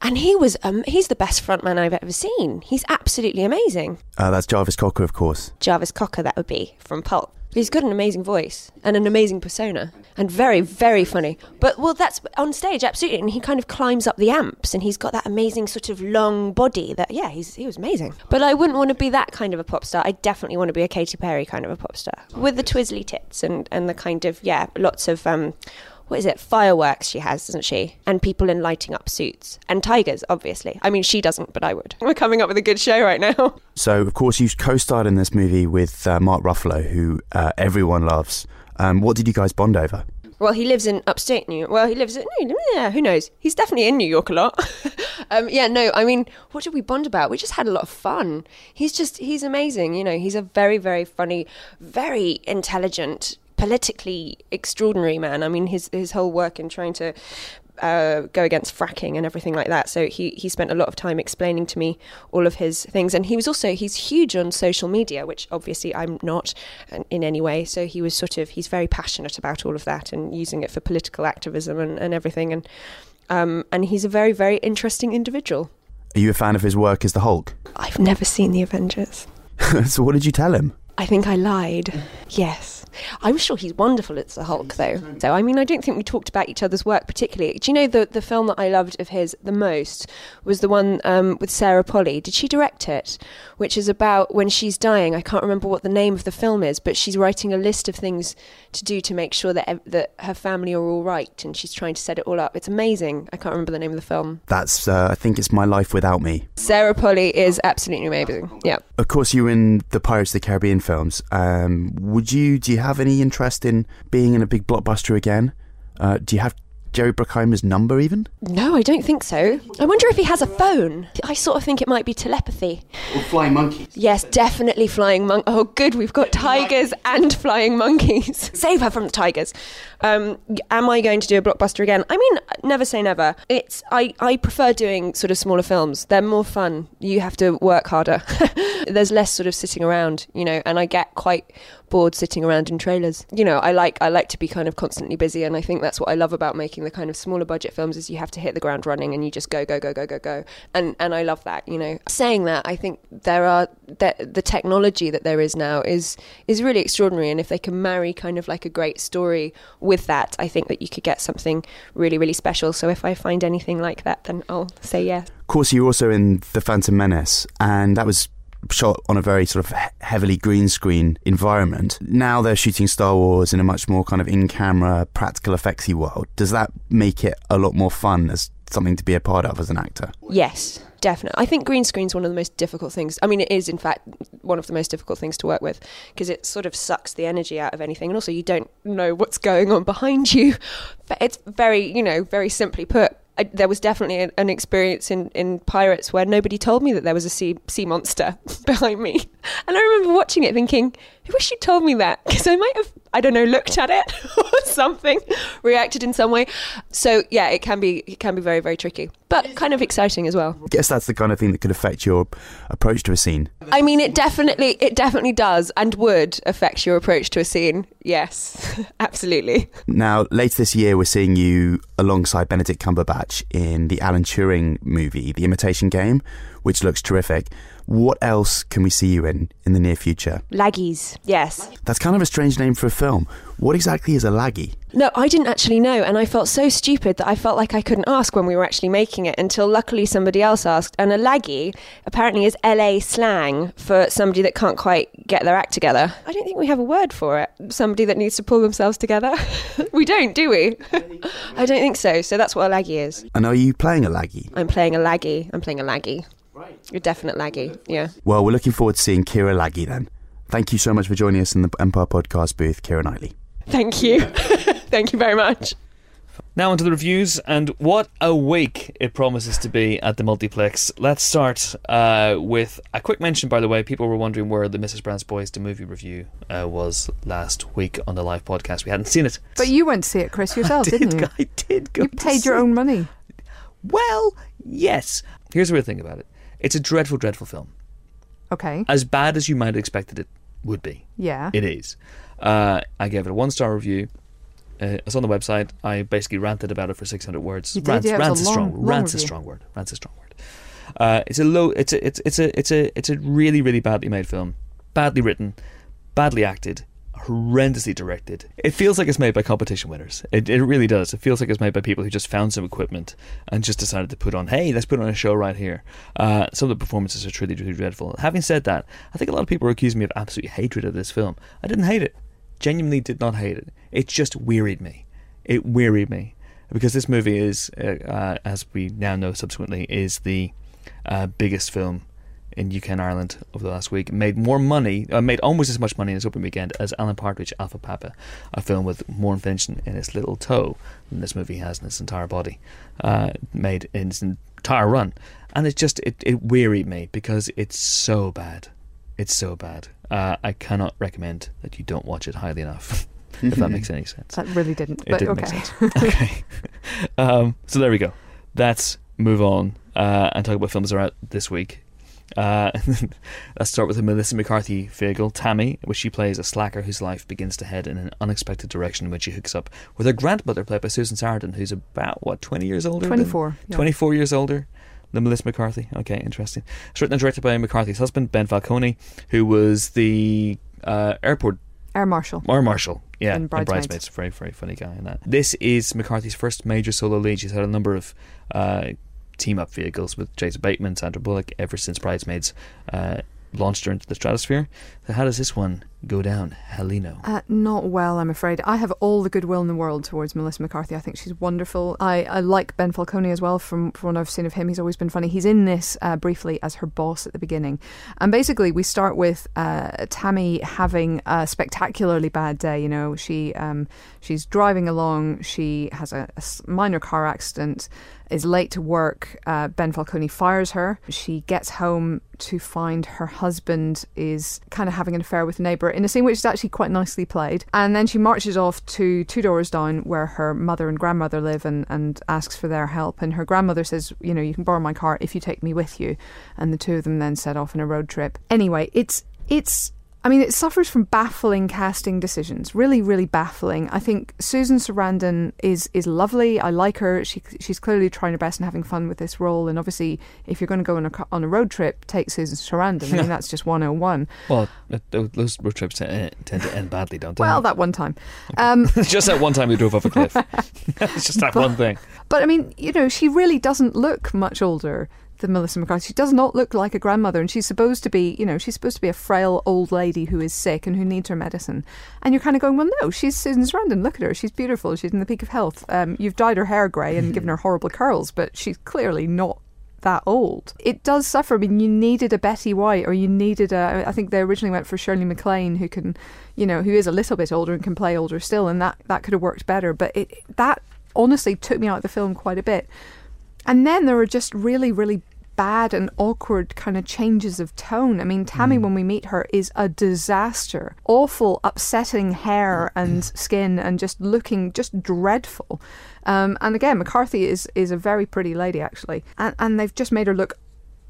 And he was, um, he's the best frontman I've ever seen. He's absolutely amazing. Uh, that's Jarvis Cocker, of course. Jarvis Cocker, that would be from Pulp. He's got an amazing voice and an amazing persona and very, very funny. But, well, that's on stage, absolutely. And he kind of climbs up the amps and he's got that amazing sort of long body that, yeah, he's, he was amazing. But I wouldn't want to be that kind of a pop star. I definitely want to be a Katy Perry kind of a pop star with the twizzly tits and, and the kind of, yeah, lots of, um, what is it, fireworks she has, doesn't she? And people in lighting up suits. And tigers, obviously. I mean, she doesn't, but I would. (laughs) We're coming up with a good show right now. (laughs) So, of course, you co-starred in this movie with uh, Mark Ruffalo, who uh, everyone loves. Um, what did you guys bond over? Well, he lives in upstate New York. Well, he lives in, yeah, who knows? He's definitely in New York a lot. (laughs) um, yeah, no, I mean, what did we bond about? We just had a lot of fun. He's just, he's amazing. You know, he's a very, very funny, very intelligent, politically extraordinary man. I mean, his, his whole work in trying to uh, go against fracking and everything like that. So he he spent a lot of time explaining to me all of his things, and he was also he's huge on social media, which obviously I'm not in any way. So he was sort of he's very passionate about all of that and using it for political activism and, and everything, and um, and he's a very very interesting individual. Are you a fan of his work as the Hulk? I've never seen the Avengers. (laughs) so, what did you tell him? I think I lied. Yes. I'm sure he's wonderful as the Hulk, though. So, I mean, I don't think we talked about each other's work particularly. Do you know the, the film that I loved of his the most was the one um, with Sarah Polley? Did she direct it? Which is about when she's dying. I can't remember what the name of the film is, but she's writing a list of things to do to make sure that, ev- that her family are all right, and she's trying to set it all up. It's amazing. I can't remember the name of the film. That's, uh, I think it's My Life Without Me. Sarah Polley is absolutely amazing. Yeah. Of course, you were in the Pirates of the Caribbean films. Um, would you, do you have any interest in being in a big blockbuster again? Uh, do you have Jerry Bruckheimer's number even? No, I don't think so. I wonder if he has a phone. I sort of think it might be telepathy. Or flying monkeys? Yes, definitely flying monk. Oh, good, we've got tigers and flying monkeys. (laughs) Save her from the tigers. Um, am I going to do a blockbuster again? I mean, never say never. It's I, I prefer doing sort of smaller films. They're more fun. You have to work harder. (laughs) There's less sort of sitting around, you know, and I get quite bored sitting around in trailers. You know, I like I like to be kind of constantly busy, and I think that's what I love about making the kind of smaller budget films is you have to hit the ground running and you just go go go go go go, and and I love that. You know, saying that I think there are that the technology that there is now is is really extraordinary, and if they can marry kind of like a great story with that, I think that you could get something really really special. So if I find anything like that, then I'll say yes. Of course, you were also in The Phantom Menace, and that was shot on a very sort of heavily green screen environment. Now they're shooting Star Wars in a much more kind of in camera, practical effectsy world. Does that make it a lot more fun as something to be a part of as an actor? Yes, definitely. I think green screen's one of the most difficult things. I mean, it is in fact one of the most difficult things to work with because it sort of sucks the energy out of anything, and also you don't know what's going on behind you. But it's very, you know, very simply put. I, there was definitely an, an experience in, in Pirates where nobody told me that there was a sea sea monster (laughs) behind me, and I remember watching it thinking, I wish you'd told me that? (laughs) Because I might have, I don't know, looked at it (laughs) or something, reacted in some way. So yeah, it can be it can be very very tricky, but kind of exciting as well. I guess that's the kind of thing that could affect your approach to a scene. I mean, it definitely it definitely does and would affect your approach to a scene. Yes, (laughs) absolutely. Now, later this year, we're seeing you alongside Benedict Cumberbatch in the Alan Turing movie, The Imitation Game, which looks terrific. What else can we see you in in the near future? Laggies, yes. That's kind of a strange name for a film. What exactly is a laggy? No, I didn't actually know, and I felt so stupid that I felt like I couldn't ask when we were actually making it until luckily somebody else asked. And a laggy apparently is LA slang for somebody that can't quite get their act together. I don't think we have a word for it. Somebody that needs to pull themselves together. (laughs) we don't, do we? (laughs) I don't think so. So that's what a laggy is. And are you playing a laggy? I'm playing a laggy. I'm playing a laggy. A definite laggy, yeah. Well, we're looking forward to seeing Keira Laggy then. Thank you so much for joining us in the Empire Podcast booth, Keira Knightley. Thank you. (laughs) Thank you very much. Now onto the reviews, and what a week it promises to be at the multiplex. Let's start uh, with a quick mention, by the way. People were wondering where the Mrs. Brown's Boys the movie review uh, was last week on the live podcast. We hadn't seen it. But you went to see it, Chris, yourself, (laughs) did, didn't you? I did go. You to paid your see- own money. Well, yes. Here's the weird thing about it. It's a dreadful, dreadful film. Okay. As bad as you might have expected it would be. Yeah. It is. Uh, I gave it a one star review. Uh, it's on the website. I basically ranted about it for 600 words. You did, rants, yeah, it was a rants is long- strong. long rants review. strong word. Rants is strong word. Uh, it's a low. It's a. It's it's a. It's a. It's a really really badly made film. Badly written, badly acted, horrendously directed. It feels like it's made by competition winners. It, it really does. It feels like it's made by people who just found some equipment and just decided to put on, hey, let's put on a show right here. Uh, some of the performances are truly, truly dreadful. Having said that, I think a lot of people are accusing me of absolute hatred of this film. I didn't hate it. Genuinely did not hate it. It just wearied me. It wearied me because this movie is, uh, uh, as we now know subsequently, is the uh, biggest film in UK and Ireland over the last week. Made more money, uh, made almost as much money in its opening weekend as Alan Partridge Alpha Papa, a film with more invention in its little toe than this movie has in its entire body, uh, made in its entire run. And it just it, it wearied me because it's so bad. It's so bad. Uh, I cannot recommend that you don't watch it highly enough. (laughs) if that makes any (laughs) sense. That really didn't. It didn't okay. make sense. okay. (laughs) um, so there we go. Let's move on uh, and talk about films that are out this week. Uh, (laughs) let's start with the Melissa McCarthy vehicle, Tammy, which she plays a slacker whose life begins to head in an unexpected direction when she hooks up with her grandmother, played by Susan Sarandon, who's about, what, 20 years older? than- 24. yeah. 24 years older than Melissa McCarthy. Okay, interesting. It's written and directed by McCarthy's husband, Ben Falcone, who was the uh, airport Air Marshal. or Marshall, yeah, in Bridesmaids. Bridesmaids. Very, very funny guy in that. This is McCarthy's first major solo lead. She's had a number of uh, team up vehicles with Jason Bateman, Sandra Bullock, ever since Bridesmaids uh, launched her into the stratosphere. So, how does this one go down, Heleno? Uh, not well, I'm afraid. I have all the goodwill in the world towards Melissa McCarthy. I think she's wonderful. I, I like Ben Falcone as well from, from what I've seen of him. He's always been funny. He's in this uh, briefly as her boss at the beginning. And basically, we start with uh, Tammy having a spectacularly bad day. You know, she um, she's driving along, she has a minor car accident, is late to work. Uh, ben Falcone fires her. She gets home to find her husband is kind of having an affair with a neighbour in a scene which is actually quite nicely played. And then she marches off to two doors down where her mother and grandmother live and, and asks for their help. And her grandmother says, You know, you can borrow my car if you take me with you. And the two of them then set off on a road trip. Anyway, it's it's I mean, it suffers from baffling casting decisions. Really, really baffling. I think Susan Sarandon is is lovely. I like her. She she's clearly trying her best and having fun with this role. And obviously, if you're going to go on a on a road trip, take Susan Sarandon. I mean, (laughs) that's just 101. Well, th- th- those road trips tend to end badly, don't they? Well, that one time. Um, (laughs) just that one time we drove off a cliff. (laughs) it's just that one thing. But I mean, you know, she really doesn't look much older than Melissa McCarthy. She does not look like a grandmother, and she's supposed to be, you know, she's supposed to be a frail old lady who is sick and who needs her medicine. And you're kind of going, well, no, she's Susan Sarandon. Look at her. She's beautiful. She's in the peak of health. Um, you've dyed her hair grey and given her horrible curls, but she's clearly not that old. It does suffer. I mean, you needed a Betty White, or you needed a. I think they originally went for Shirley MacLaine, who can, you know, who is a little bit older and can play older still, and that that could have worked better. But it that honestly took me out of the film quite a bit. And then there are just really, really bad and awkward kind of changes of tone. I mean, Tammy, when we meet her, is a disaster. Awful, upsetting hair and skin, and just looking just dreadful. Um, and again, McCarthy is is a very pretty lady actually, and and they've just made her look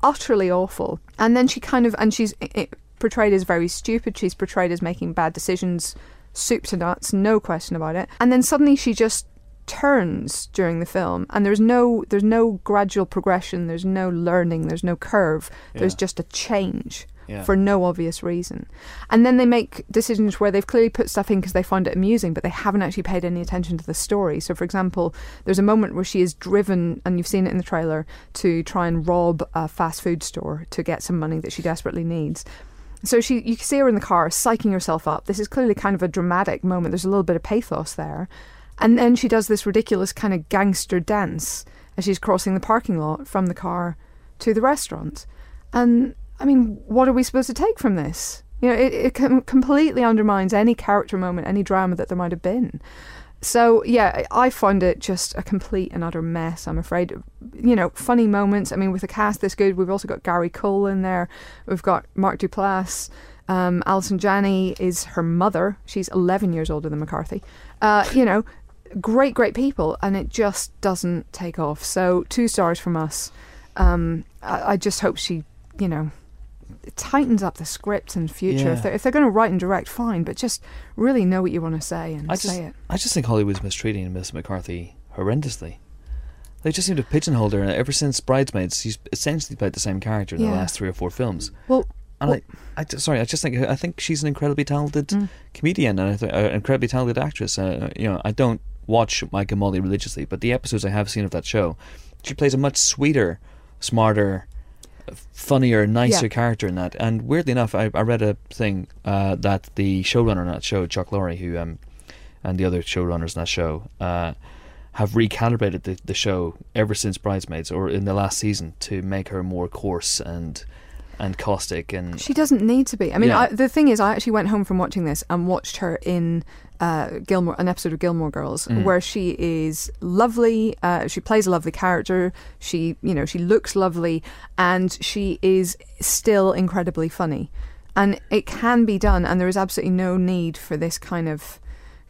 utterly awful. And then she kind of and she's i i portrayed as very stupid. She's portrayed as making bad decisions, soup to nuts, no question about it. And then suddenly she just turns during the film and there's no there's no gradual progression there's no learning there's no curve there's just a change Yeah. for no obvious reason and then they make decisions where they've clearly put stuff in because they find it amusing but they haven't actually paid any attention to the story so for example there's a moment where she is driven and you've seen it in the trailer to try and rob a fast food store to get some money that she desperately needs so she, you can see her in the car, psyching herself up. This is clearly kind of a dramatic moment. There's a little bit of pathos there, and then she does this ridiculous kind of gangster dance as she's crossing the parking lot from the car to the restaurant. And I mean, what are we supposed to take from this? You know, it, it com- completely undermines any character moment, any drama that there might have been. So yeah, I find it just a complete and utter mess. I'm afraid. You know, funny moments. I mean, with a cast this good, we've also got Gary Cole in there. We've got Mark Duplass. Um, Allison Janney is her mother. She's 11 years older than McCarthy. Uh, you know, great, great people, and it just doesn't take off. So two stars from us. Um, I, I just hope she, you know, tightens up the script in future. Yeah. If they're, if they're going to write and direct, fine, but just really know what you want to say and I just, say it. I just think Hollywood's mistreating Miss McCarthy horrendously. They just seem to pigeonhole her, and ever since Bridesmaids, she's essentially played the same character in Yeah. the last three or four films. Well, and I, I sorry, I just think I think she's an incredibly talented Mm. comedian and I think, uh, an incredibly talented actress. Uh, you know, I don't watch Mike and Molly religiously, but the episodes I have seen of that show, she plays a much sweeter, smarter, funnier, nicer Yeah. character in that. And weirdly enough, I, I read a thing uh, that the showrunner on that show, Chuck Lorre, who um, and the other showrunners in that show. Uh, have recalibrated the, the show ever since Bridesmaids, or in the last season, to make her more coarse and and caustic and She doesn't need to be. I mean, Yeah. I, the thing is, I actually went home from watching this and watched her in uh, Gilmore, an episode of Gilmore Girls, Mm. where she is lovely. Uh, she plays a lovely character. She, you know, she looks lovely, and she is still incredibly funny. And it can be done, and there is absolutely no need for this kind of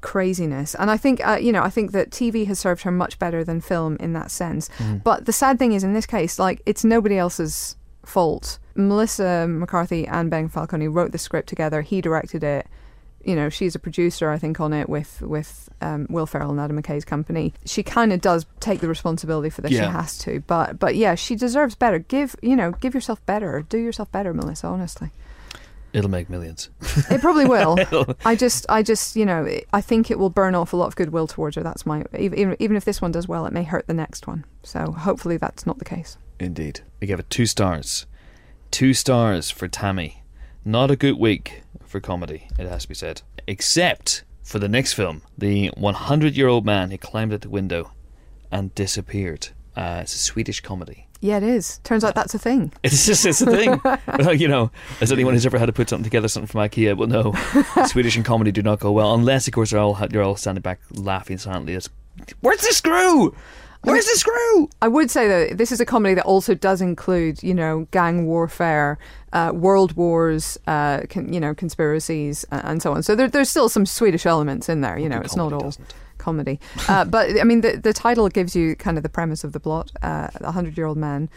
craziness. And I think, uh, you know, I think that TV has served her much better than film in that sense. But the sad thing is, in this case, like it's nobody else's fault. Melissa McCarthy and Ben Falcone wrote the script together. He directed it. You know, she's a producer, I think, on it with with um, Will Ferrell and Adam McKay's company. She kind of does take the responsibility for this. Yeah. She has to, but but yeah, she deserves better. Give you know, give yourself better. Do yourself better, Melissa. Honestly, it'll make millions. it probably will. (laughs) I just, I just, you know, I think it will burn off a lot of goodwill towards her. That's my even even if this one does well, it may hurt the next one. So hopefully that's not the case. Indeed. We gave it two stars. Two stars for Tammy. Not a good week for comedy, it has to be said. Except for the next film, The 100 Year Old Man Who Climbed Out the Window and Disappeared. Uh, it's a Swedish comedy. Yeah, it is. Turns out that's a thing. (laughs) It's just it's a thing. (laughs) well, you know, as anyone who's ever had to put something together, something from IKEA, will know, (laughs) Swedish and comedy do not go well unless, of course, they're all you're all standing back laughing silently. It's, Where's the screw? Where's the screw? I would say that this is a comedy that also does include, you know, gang warfare, uh, world wars, uh, con- you know, conspiracies, uh, and so on. So there, there's still some Swedish elements in there. You know, it's not all doesn't. comedy. Uh, (laughs) but I mean, the the title gives you kind of the premise of the plot. Uh, a hundred year old man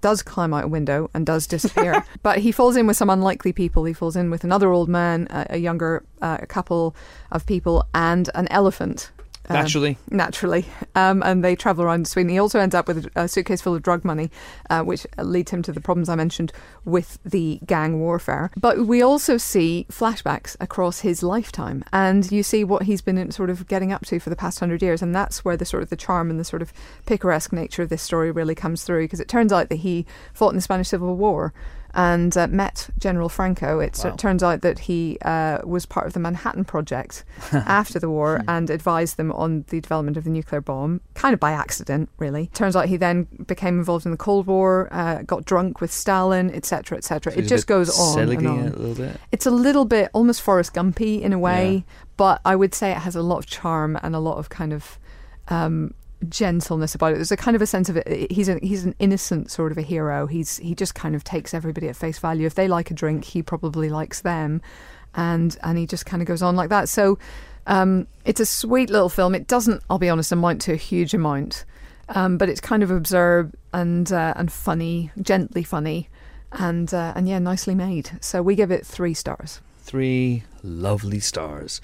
does climb out a window and does disappear, (laughs) but he falls in with some unlikely people. He falls in with another old man, a, a younger uh, couple of people, and an elephant. Um, Naturally. naturally. Um, and they travel around Sweden. He also ends up with a suitcase full of drug money, uh, which leads him to the problems I mentioned with the gang warfare. But we also see flashbacks across his lifetime, and you see what he's been sort of getting up to for the past hundred years, and that's where the sort of the charm and the sort of picaresque nature of this story really comes through. Because it turns out that he fought in the Spanish Civil War. And uh, met General Franco. It Wow. turns out that he uh, was part of the Manhattan Project (laughs) after the war and advised them on the development of the nuclear bomb, kind of by accident, really. Turns out he then became involved in the Cold War, uh, got drunk with Stalin, etc., etc. So It just goes on and on. a little bit. It's a little bit almost Forrest Gumpy in a way, Yeah. but I would say it has a lot of charm and a lot of kind of um, gentleness about it. There's a kind of a sense of it. He's a, he's an innocent sort of a hero. He's he just kind of takes everybody at face value. If they like a drink, he probably likes them, and and he just kind of goes on like that. So um, it's a sweet little film. It doesn't, I'll be honest, amount to a huge amount, um, but it's kind of absurd and uh, and funny, gently funny, and uh, and yeah, nicely made. So we give it three stars. Three lovely stars.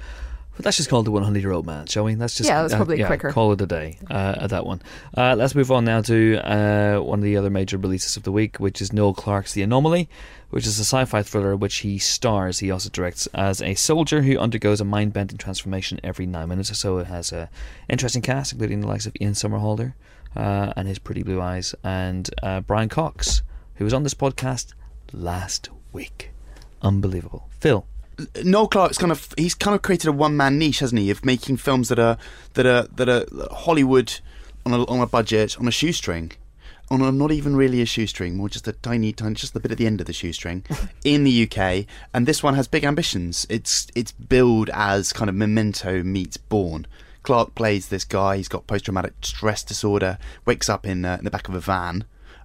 But let's just call it the 100 year old man, shall we? Let's just Yeah, that's probably quicker. Call it a day uh, at that one. Uh, let's move on now to uh, one of the other major releases of the week, which is Noel Clarke's The Anomaly, which is a sci-fi thriller which he stars. He also directs as a soldier who undergoes a mind-bending transformation every nine minutes or so. It has an interesting cast, including the likes of Ian Somerhalder uh, and his pretty blue eyes, and uh, Brian Cox, who was on this podcast last week. Unbelievable, Phil. Noel Clarke's kind of he's kind of created a one man niche, hasn't he, of making films that are that are that are Hollywood on a on a budget on a shoestring. On a, not even really a shoestring, more just a tiny, tiny, just the bit at the end of the shoestring, (laughs) in the UK, and this one has big ambitions. It's it's billed as kind of Memento meets Bourne. Clarke plays this guy. He's got post traumatic stress disorder. Wakes up in, uh, in the back of a van,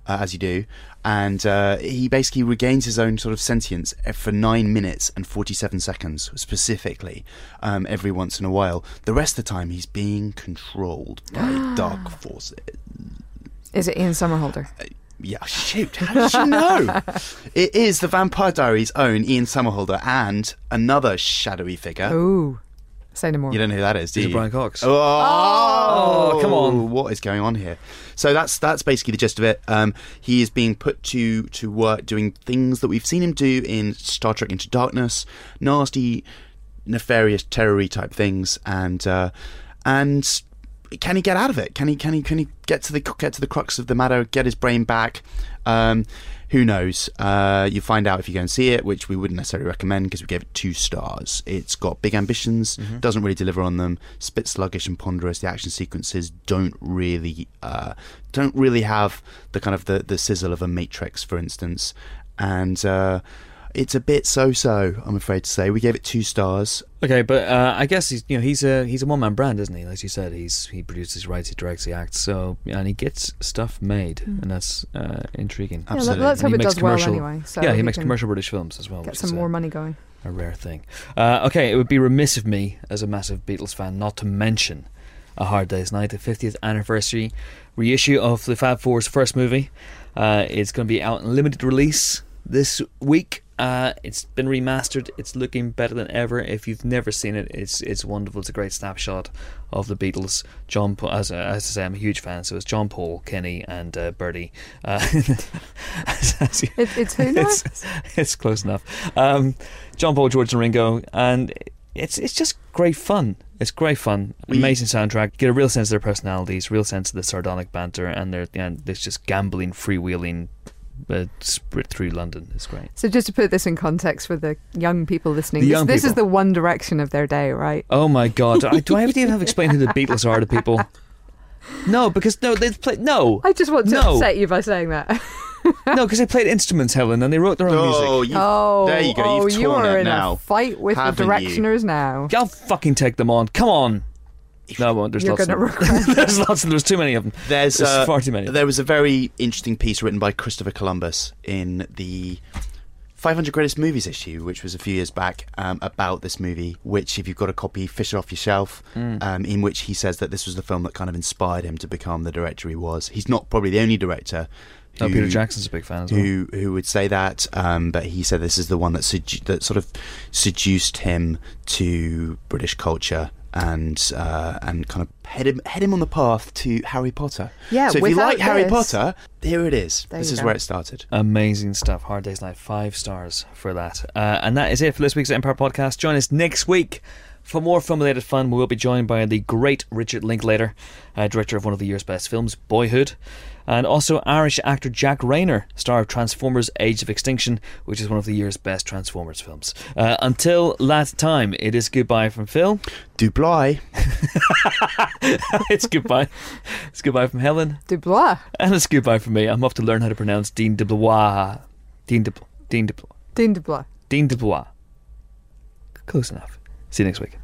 uh, as you do, and uh, he basically regains his own sort of sentience for nine minutes and 47 seconds, specifically, um, every once in a while. The rest of the time, he's being controlled by (gasps) dark forces. Is it Ian Somerhalder? Yeah, shoot, how did you know? (laughs) it is the Vampire Diaries' own Ian Somerhalder and another shadowy figure. Oh, Say no more. You don't know who that is, do These are you? Brian Cox. Oh, Oh, come on. What is going on here? So that's that's basically the gist of it. Um, he is being put to to work doing things that we've seen him do in Star Trek Into Darkness, nasty, nefarious, terror type things, and uh, and can he get out of it? Can he can he can he get to the get to the crux of the matter? Get his brain back? Um, who knows? Uh, you find out if you go and see it, which we wouldn't necessarily recommend because we gave it two stars. It's got big ambitions, doesn't really deliver on them. It's a bit sluggish and ponderous. The action sequences don't really uh, don't really have the kind of the, the sizzle of a Matrix, for instance, and uh, it's a bit so-so. I'm afraid to say. We gave it two stars. Okay, but uh, I guess he's you know he's a he's a one man brand, isn't he? Like you said, he's he produces, writes, he directs, he acts. So and he gets stuff made, and that's uh, intriguing. Yeah, Absolutely. let's hope he it makes does well commercial- anyway. So yeah, he we makes commercial British films as well. Get which some is, more uh, money going. a rare thing. Uh, okay, it would be remiss of me as a massive Beatles fan not to mention A Hard Day's Night, the 50th anniversary reissue of the Fab Four's first movie. Uh, it's going to be out in limited release this week. Uh, it's been remastered. It's looking better than ever. If you've never seen it, it's it's wonderful. It's a great snapshot of the Beatles. John, Paul, as, as I say, I'm a huge fan. So it's John Paul, Kenny, and uh, Bertie. Uh, (laughs) as- as you- It, it's who now? it's, it's close enough. Um, John Paul, George, and Ringo, and it's it's just great fun. It's great fun. Amazing soundtrack. Get a real sense of their personalities, real sense of the sardonic banter, and their and this just gambling, freewheeling uh, sprint through London. It's great. So just to put this in context for the young people listening, The this, young this is the One Direction of their day, right? Oh my God! I, do I even have to explain who the Beatles are to people? No, because no, they played no, I just want to No. upset you by saying that. (laughs) no, because they played instruments, Helen, and they wrote their own Oh, music. you, oh, there you go. oh, You've you torn are it in now. a fight with the Haven't you? Directioners now. I'll fucking take them on. Come on. No, I won't. There's You're lots. of them. (laughs) there's lots. Of, there's too many of them. There's, There's uh, far too many. There was a very interesting piece written by Christopher Columbus in the 500 Greatest Movies issue, which was a few years back, um, about this movie. Which, if you've got a copy, fish it off your shelf. Mm. Um, in which he says that this was the film that kind of inspired him to become the director he was. He's not probably the only director. Who- Peter Jackson's a big fan as well. who who would say that, um, but he said this is the one that sedu- that sort of seduced him to British culture and uh, and kind of head him head him on the path to Harry Potter. Yeah, so if you without like Harry this- Potter, here it is. This is go. where it started. Amazing stuff. Hard Day's Night, five stars for that. Uh, and that is it for this week's Empire podcast. Join us next week for more film related fun. We will be joined by the great Richard Linklater, uh, director of one of the year's best films, Boyhood. And also Irish actor Jack Reynor, star of Transformers Age of Extinction, which is one of the year's best Transformers films. Uh, until that time, it is goodbye from Phil. Dublai. (laughs) (laughs) it's goodbye. It's goodbye from Helen. Dubois. And it's goodbye from me. I'm off to learn how to pronounce Dean de Dean de, Dean de, Dean Dubois. Dean de Close enough. See you next week.